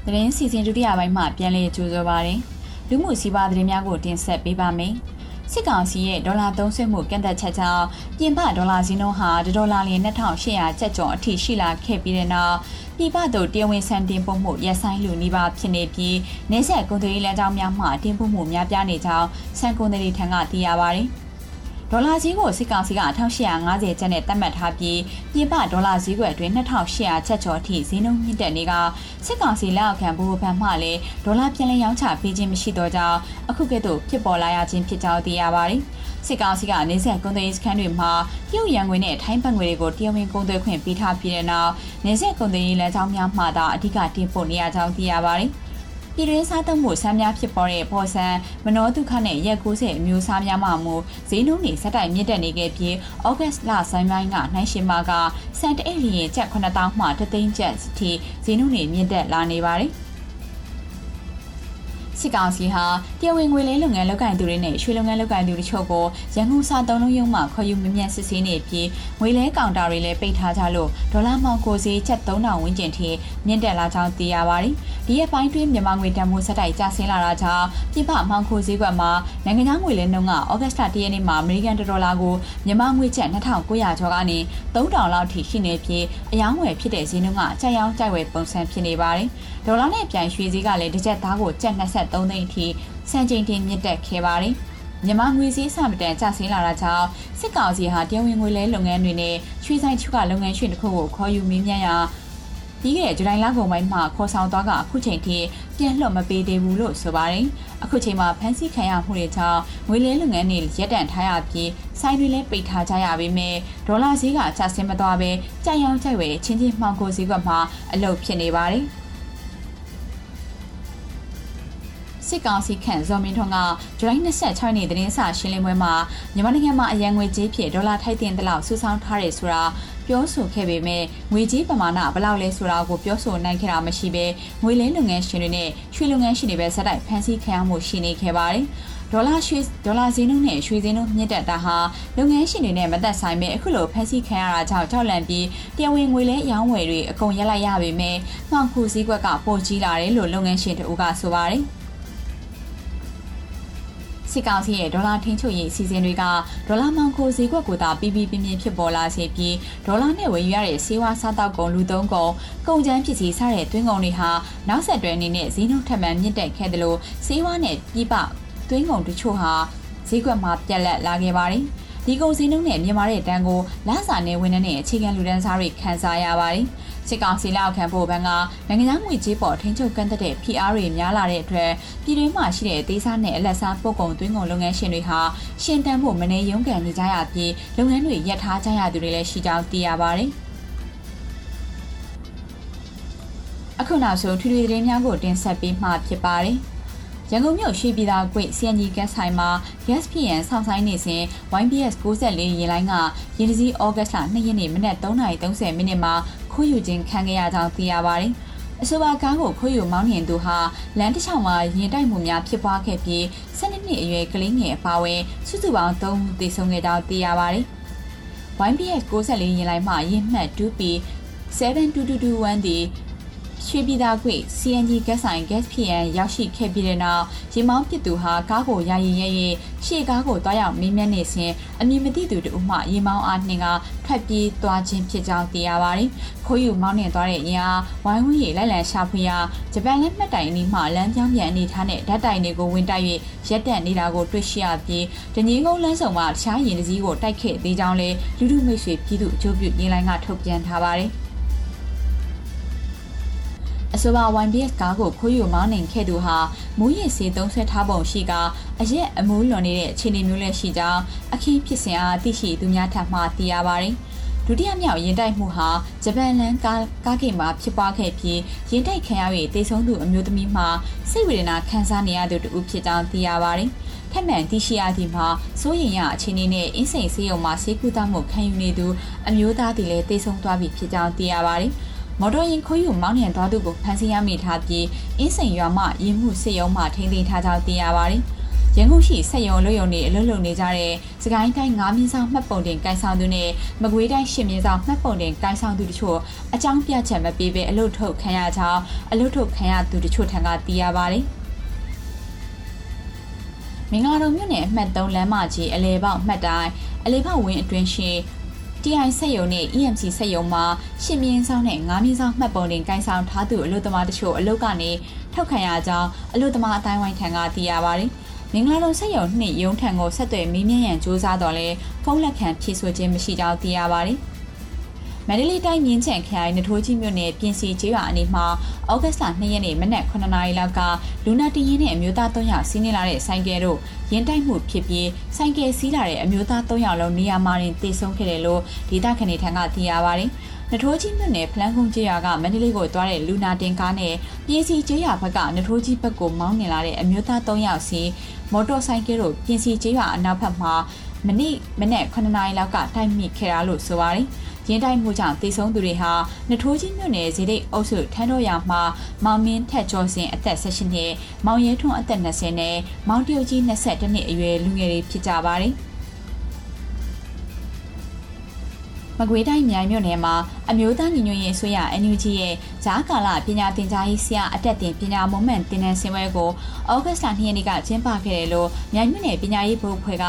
S3: သတင်းစီစဉ်ဒုတိယပိုင်းမှာပြန်လည်ကြိုဆိုပါရယ်။လူမှုစီးပွားသတင်းများကိုတင်ဆက်ပေးပါမယ်။စစ်ကောင်စီရဲ့ဒေါ်လာသုံးစွဲမှုကန့်သက်ချက်ကြောင့်ပြင်ပဒေါ်လာဈေးနှုန်းဟာဒေါ်လာလျင်2800ကျပ်ကျော်အထိရှိလာခဲ့ပြီးတဲ့နောက်ပြည်ပသို့တရားဝင်ဆန်တင်ပို့မှုရပ်ဆိုင်းလူနီးပါးဖြစ်နေပြီးနေဆက်ကုန်သွယ်ရေးလမ်းကြောင်းများမှတင်ပို့မှုများပြားနေကြောင်းစံကုန်သည်ထံကသိရပါဗျ။ ဒေါ်လာဈေးကိုစစ်ကောင်စီက1850ကျပ်နဲ့သတ်မှတ်ထားပြီးပြင်ပဒေါ်လာဈေးကွက်အတွင်း2800ကျပ်ကျော်အထိဈေးနှုန်းမြင့်တက်နေကစစ်ကောင်စီလက်အောက်ခံဘူဘဏ်မှလည်းဒေါ်လာပြန်လည်ရောင်းချပေးခြင်းမရှိတော့ကြောင်းအခုကဲ့သို့ဖြစ်ပေါ်လာရခြင်းဖြစ်ကြောင်းသိရပါတယ်။စစ်ကောင်စီကနေဆက်ကုန်သွယ်ရေးစခန်းတွေမှာပြုတ်ရန်ငွေနဲ့ထိုင်းဘတ်ငွေတွေကိုတရားဝင်ကုန်သွယ်ခွင့်ပေးထားပြီးတဲ့နောက်နေဆက်ကုန်သွယ်ရေးလမ်းကြောင်းများမှသာအဓိကတင်ပို့နေရကြောင်းသိရပါတယ်။ ပြည်တွင်းစားသုံးမှုဆန်းများဖြစ်ပေါ်တဲ့ပေါ်ဆန်းမနောဒုက္ခနဲ့ရက်90အမျိုးအစားများမှမူဈေးနှုန်းတွေစက်တိုင်မြင့်တက်နေခဲ့ပြီးဩဂတ်လဆိုင်ပိုင်းကနှိုင်းရှင်မှာကစံတဲ့လျင်ကျပ်9000မှ3000ကျပ်ထိဈေးနှုန်းတွေမြင့်တက်လာနေပါတယ်စစ်ကောင်စီဟာတရားဝင်ငွေလဲလုပ်ငန်းလုပ်ကင်သူတွေနဲ့ရွှေလုပ်ငန်းလုပ်ကင်သူတွေချို့ကိုရန်ကုန်စာသုံးလုံးရုံးမှခေါ်ယူမမြန်စစ်ဆေးနေပြီးငွေလဲကောင်တာတွေလည်းပိတ်ထားကြလို့ဒေါ်လာမှကိုစီချက်3000ဝန်းကျင်ထိမြင့်တက်လာကြောင်းသိရပါတယ်။ ဒီရက်ပိုင်းတွင်းမြန်မာငွေတန်ဖိုးဆက်တိုက်ကျဆင်းလာတာကြောင့်ပြပမှောင်ခိုဈေးကွက်မှာနိုင်ငံခြားငွေလဲနှုန်းကဩဂတ်စ်လ1ရက်နေ့မှာအမေရိကန်ဒေါ်လာကိုမြန်မာငွေကျပ်2900ကျော်ကနေ3000လောက်ထိရှိနေပြီးအယောင်းဝယ်ဖြစ်တဲ့ဈေးနှုန်းကကြိုက်ရောင်းကြိုက်ဝယ်ပုံစံဖြစ်နေပါတယ်။ဒေါ်လာနဲ့ပြန်ရွှေဈေးကလည်းတစ်ကျပ်သားကိုကျပ်23သိန်းအထိစံချိန်တင်မြင့်တက်ခဲ့ပါတယ်။မြန်မာငွေစည်းစမတန်ကျဆင်းလာတာကြောင့်စစ်ကောင်စီဟာတရားဝင်ငွေလဲလုပ်ငန်းတွေနဲ့ရွှေဆိုင်ချုပ်ကလုပ်ငန်းရှင်တစ်ခုကိုခေါ်ယူမင်းမြန်ရာ ပြီးခဲ့တဲ့ဇူလိုင်လကုန်ပိုင်းမှာခေါ်ဆောင်သွားကအခုချိန်ထိပြန်လွှတ်မပေးသေးဘူးလို့ဆိုပါတယ်။အခုချိန်မှာဖမ်းဆီးခံရမှုတွေကြောင့်ငွေလဲလုပ်ငန်းတွေရပ်တန့်ထားရပြီးဆိုင်တွေလည်းပိတ်ထားကြရပေမဲ့ဒေါ်လာဈေးကကျဆင်းမသွားဘဲကြိုက်ရောင်းကြိုက်ဝယ်ချင်းချင်းမှောင်ကိုဈေးကွက်မှာအလုပ်ဖြစ်နေပါတယ်။စစ်ကောင်စီခန့်ဇော်မင်းထွန်းကဇူလိုင်26ရက်နေ့သတင်းစာရှင်းလင်းပွဲမှာမြန်မာနိုင်ငံမှာအရန်ငွေကြေးဖြင့်ဒေါ်လာထိုက်တင်တဲ့လောက်စုဆောင်းထားတယ်ဆိုတာ ပြောဆိုခဲ့ပေမဲ့ငွေကြေးပမာဏဘယ်လောက်လဲဆိုတာကိုပြောဆိုနိုင်ခဲ့တာမရှိဘဲငွေလင်းလုပ်ငန်းရှင်တွေနဲ့ရွှေလုပ်ငန်းရှင်တွေပဲစက်တိုက်ဖန်ဆီးခံရမှုရှိနေခဲ့ပါတယ်။ဒေါ်လာရွှေဒေါ်လာဈေးနှုန်းနဲ့ရွှေဈေးနှုန်းမြင့်တက်တာဟာလုပ်ငန်းရှင်တွေနဲ့မသက်ဆိုင်ပဲအခုလိုဖန်ဆီးခံရတာကြောင့်ကြောက်လန့်ပြီးတရားဝင်ငွေလဲရောင်းဝယ်တွေအကုန်ရက်လိုက်ရပေမဲ့မှောင်ခုစည်းကွက်ကပိုကြီးလာတယ်လို့လုပ်ငန်းရှင်တို့ကဆိုပါတယ်။ စစ်ကောင်စီရဲ့ဒေါ်လာထင်းချုပ်ရေးအစီအစဉ်တွေကဒေါ်လာမှောင်ခိုဈေးကွက်ကိုသာပြီးပြီးပြင်းပြင်းဖြစ်ပေါ်လာစေပြီးဒေါ်လာနဲ့ဝယ်ယူရတဲ့ဆေးဝါးစားတောက်ကုန်လူသုံးကုန်ကုန်ကျန်းပစ္စည်းစတဲ့တွင်းကုန်တွေဟာနောက်ဆက်တွဲအနေနဲ့ဈေးနှုန်းထပ်မံမြင့်တက်ခဲ့တယ်လို့ဆေးဝါးနဲ့ပြပတွင်းကုန်တချို့ဟာဈေးကွက်မှာပြက်လက်လာခဲ့ပါတယ်။ ဒီကုန်စည်နှုန်းနဲ့မြန်မာတဲ့တန်းကိုလစာနဲ့ဝန်ထမ်းနဲ့အခြေခံလူဒန်းစားတွေခံစားရပါတယ်။စစ်ကောင်စီလက်အောက်ခံဖို့ဘန်ကနိုင်ငံသားငွေကြေးပေါ်ထိန်းချုပ်ကန့်သက်တဲ့ PR တွေများလာတဲ့အတွက်ပြည်တွင်းမှာရှိတဲ့ဒေသနဲ့အလက်စားပို့ကုန်သွင်းကုန်လုပ်ငန်းရှင်တွေဟာရှင်တန်းဖို့မနေရုံးကန်နေကြရပြီးလုပ်ငန်းတွေရပ်ထားကြရသူတွေလည်းရှိကြောင်းသိရပါတယ်။အခုနောက်ဆုံးထွေထွေသတင်းများကိုတင်ဆက်ပေးမှာဖြစ်ပါတယ်။ ရန်ကုန်မြို့ရှိပြည်သာကွေ့ CNG ကက်ဆိုင်မှာ gas PN ဆောင်းဆိုင်နေစဉ် YBS 64ရင်လိုင်းကရင်စည်းဩဂတ်လ2ရက်နေ့မနက်3:30မိနစ်မှာခိုးယူခြင်းခံခဲ့ရကြောင်းသိရပါတယ်။အဆိုပါကားကိုခိုးယူမောင်းနှင်သူဟာလမ်းတစ်ချောင်းမှာရင်တိုက်မှုများဖြစ်ပွားခဲ့ပြီး12နှစ်အရွယ်ကလေးငယ်အပါအဝင်စုစုပေါင်း3ဦးသေဆုံးခဲ့ကြောင်းသိရပါတယ်။ YBS 64ရင်လိုင်းမှရင်မှတ် 2P 72221ဒီ ရွှေပြည်သာကွေ CNG ဂက်ဆိုင် gas PN ရောက်ရှိခဲ့ပြီးတဲ့နောက်ရေမောင်းပစ်သူဟာကားကိုယာယီရဲရဲရှေ့ကားကိုတွားရောက်မင်းမြတ်နေစဉ်အမည်မသိသူတို့မှရေမောင်းအားနှင်ကထွက်ပြေးသွားခြင်းဖြစ်ကြောင်းသိရပါတယ်။ခိုးယူမောင်းနှင်သွားတဲ့ရင်အားဝိုင်းဝန်းရေလိုက်လံရှာဖွေရာဂျပန်လက်မှတ်တိုင်အနီးမှလမ်းကြောင်းပြန်အနေထားနဲ့ဓာတ်တိုင်တွေကိုဝင်တိုက်၍ရက်တက်နေတာကိုတွေ့ရှိရပြီးတငင်းကုန်းလမ်းဆောင်မှာတခြားရင်တစည်းကိုတိုက်ခဲ့သေးကြောင်းလည်းလူလူမိတ်ဆွေပြည်သူအကျိုးပြုရင်းလိုင်းကထုတ်ပြန်ထားပါတယ်။ အဆိုပါ YBS ကားကိုခိုးယူမောင်းနှင်ခဲ့သူဟာမူးယစ်ဆေးသုံးဆွဲထားပုံရှိကအရက်အမိုးလွန်နေတဲ့အခြေအနေမျိုးလည်းရှိကြောင်းအခင်းဖြစ်စဉ်အားသိရှိသူများထပ်မှသိရပါတယ်။ဒုတိယမြောက်ရင်တိုက်မှုဟာဂျပန်လန်ကားကားကိမှာဖြစ်ပွားခဲ့ပြီးရင်တိုက်ခံရ၍တေဆုံးသူအမျိုးသမီးမှစိတ်ဝေဒနာခံစားနေရသူတူဖြစ်ကြောင်းသိရပါတယ်။ထက်မှန်သိရှိရသည်မှာစိုးရင်ရအခြေအနေနဲ့အင်းစိန်ဆေးရုံမှာဆေးကုသမှုခံယူနေသူအမျိုးသားသည်လည်းတေဆုံးသွားပြီဖြစ်ကြောင်းသိရပါတယ်။ မော်တော်ယာဉ်ခိုးယူမောင်းနှင်သွားသူကိုဖမ်းဆီးရမိထားပြီးအင်းစိန်ရွာမှရင်းမှုစစ်ရုံးမှထိန်းသိမ်းထားကြောင်းသိရပါတယ်။ရန်ကုန်ရှိစက်ရုံလွတ်ရုံတွေအလုပ်လုပ်နေကြတဲ့စကိုင်းတိုင်း၅မြင်းဆောင်မှတ်ပုံတင်ကိုင်ဆောင်သူနဲ့မကွေးတိုင်း၈မြင်းဆောင်မှတ်ပုံတင်ကိုင်ဆောင်သူတို့ချို့အကြောင်းပြချက်မပေးဘဲအလုပ်ထုတ်ခံရကြောင်းအလုပ်ထုတ်ခံရသူတို့ချို့ထံကသိရပါတယ်။မင်္ဂလာတော်မြို့နယ်အမှတ်3လမ်းမကြီးအလဲပေါက်မှတ်တိုင်းအလဲပေါက်ဝင်းအတွင်းရှိ TI စက်ယုံနဲ့ EMC စက်ယုံမှာရှင်မြင်းဆောင်နဲ့ငါးမြင်းဆောင်မှတ်ပုံတင်ကိုင်းဆောင်ထားသူအလို့သမားတချို့အလုပ်ကနေထောက်ခံရကြောင်းအလို့သမားအတိုင်းဝိုင်းထံကသိရပါတယ်။မင်္ဂလာတော်စက်ယုံနှစ်ရုံးထံကိုဆက်သွယ်မေးမြန်းရန်စ조사တော့လဲဖုန်းလက်ခံဖြည့်ဆို့ခြင်းမရှိကြောင်းသိရပါတယ်။ မန္တလေးတိုင်းမြင်းချံခရိုင်နထိုးကြီးမြို့နယ်ပြင်စီကျေးရွာအနီးမှာဩဂတ်လ2ရက်နေ့မနက်9:00နာရီလောက်ကလူနာတင်ရင်နဲ့အမျိုးသား3ယောက်စီးနေလာတဲ့ဆိုင်ကယ်တို့ရင်တိုက်မှုဖြစ်ပြီးဆိုင်ကယ်စီးလာတဲ့အမျိုးသား3ယောက်လုံးနေရာမှာတင်တေဆုံးခဲ့တယ်လို့ဒေသခံတွေထံကသိရပါတယ်။နထိုးကြီးမြို့နယ်ဖလန်းကုန်းကျေးရွာကမန္တလေးကိုသွားတဲ့လူနာတင်ကားနဲ့ပြည်စီကျေးရွာဘက်ကနထိုးကြီးဘက်ကိုမောင်းနေလာတဲ့အမျိုးသား3ယောက်စီမော်တော်ဆိုင်ကယ်တို့ပြင်စီကျေးရွာအနောက်ဘက်မှာမနေ့မနေ့9နာရီလောက်ကတိုက်မိခဲ့တာလို့ဆိုပါတယ်။ ရင်းတိုက်မှုကြောင့်တေဆုံးသူတွေဟာနထိုးကြီးမြို့နယ်ဇေတိတ်အုပ်စုထန်းတော်ရွာမှာမောင်မင်းထက်ကျော်စင်အသက်16နှစ်မောင်ရဲထွန်းအသက်20နဲ့မောင်တရုတ်ကြီး22နှစ်အရွယ်လူငယ်တွေဖြစ်ကြပါတယ်မကွေးတိုင်းမြိုင်မြို့နယ်မှာအမျိုးသားညီညွတ်ရေးဆွေးရ NUG ရဲ့ဂျားကာလပညာသင်ကြားရေးဆရာအတက်တင်ပညာမွန်မှန်တင်နန်းစင်ပွဲကိုဩဂတ်လ2ရက်နေ့ကကျင်းပခဲ့တယ်လို့မြိုင်မြို့နယ်ပညာရေးဘုတ်ဖွဲ့က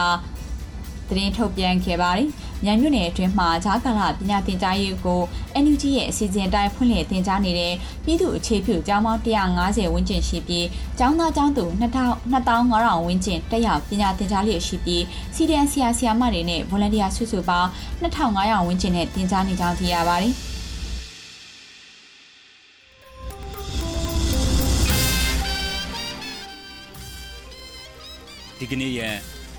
S3: သတင်းထုတ်ပြန်ခဲ့ပါတယ်။မြိုင်မြို့နယ်အတွင်းမှာဂျာကာလာပညာသင်ကြားရေးကို NUG ရဲ့အစီအစဉ်တိုင်းဖွင့်လှစ်သင်ကြားနေတဲ့ပြည်သူအခြေပြုကျောင်းပေါင်း150ဝန်းကျင်ရှိပြီးကျောင်းသားကျောင်းသူ2500ဝန်းကျင်တက်ရောက်ပညာသင်ကြားလျက်ရှိပြီးစီဒီအန်ဆီယာဆီယာမတွေနဲ့ volunteer စုစုပေါင်း2500ဝန်းကျင်နဲ့သင်ကြားနေကြောင်းသိရပါတယ်။
S2: ဒီကနေ့ရဲ့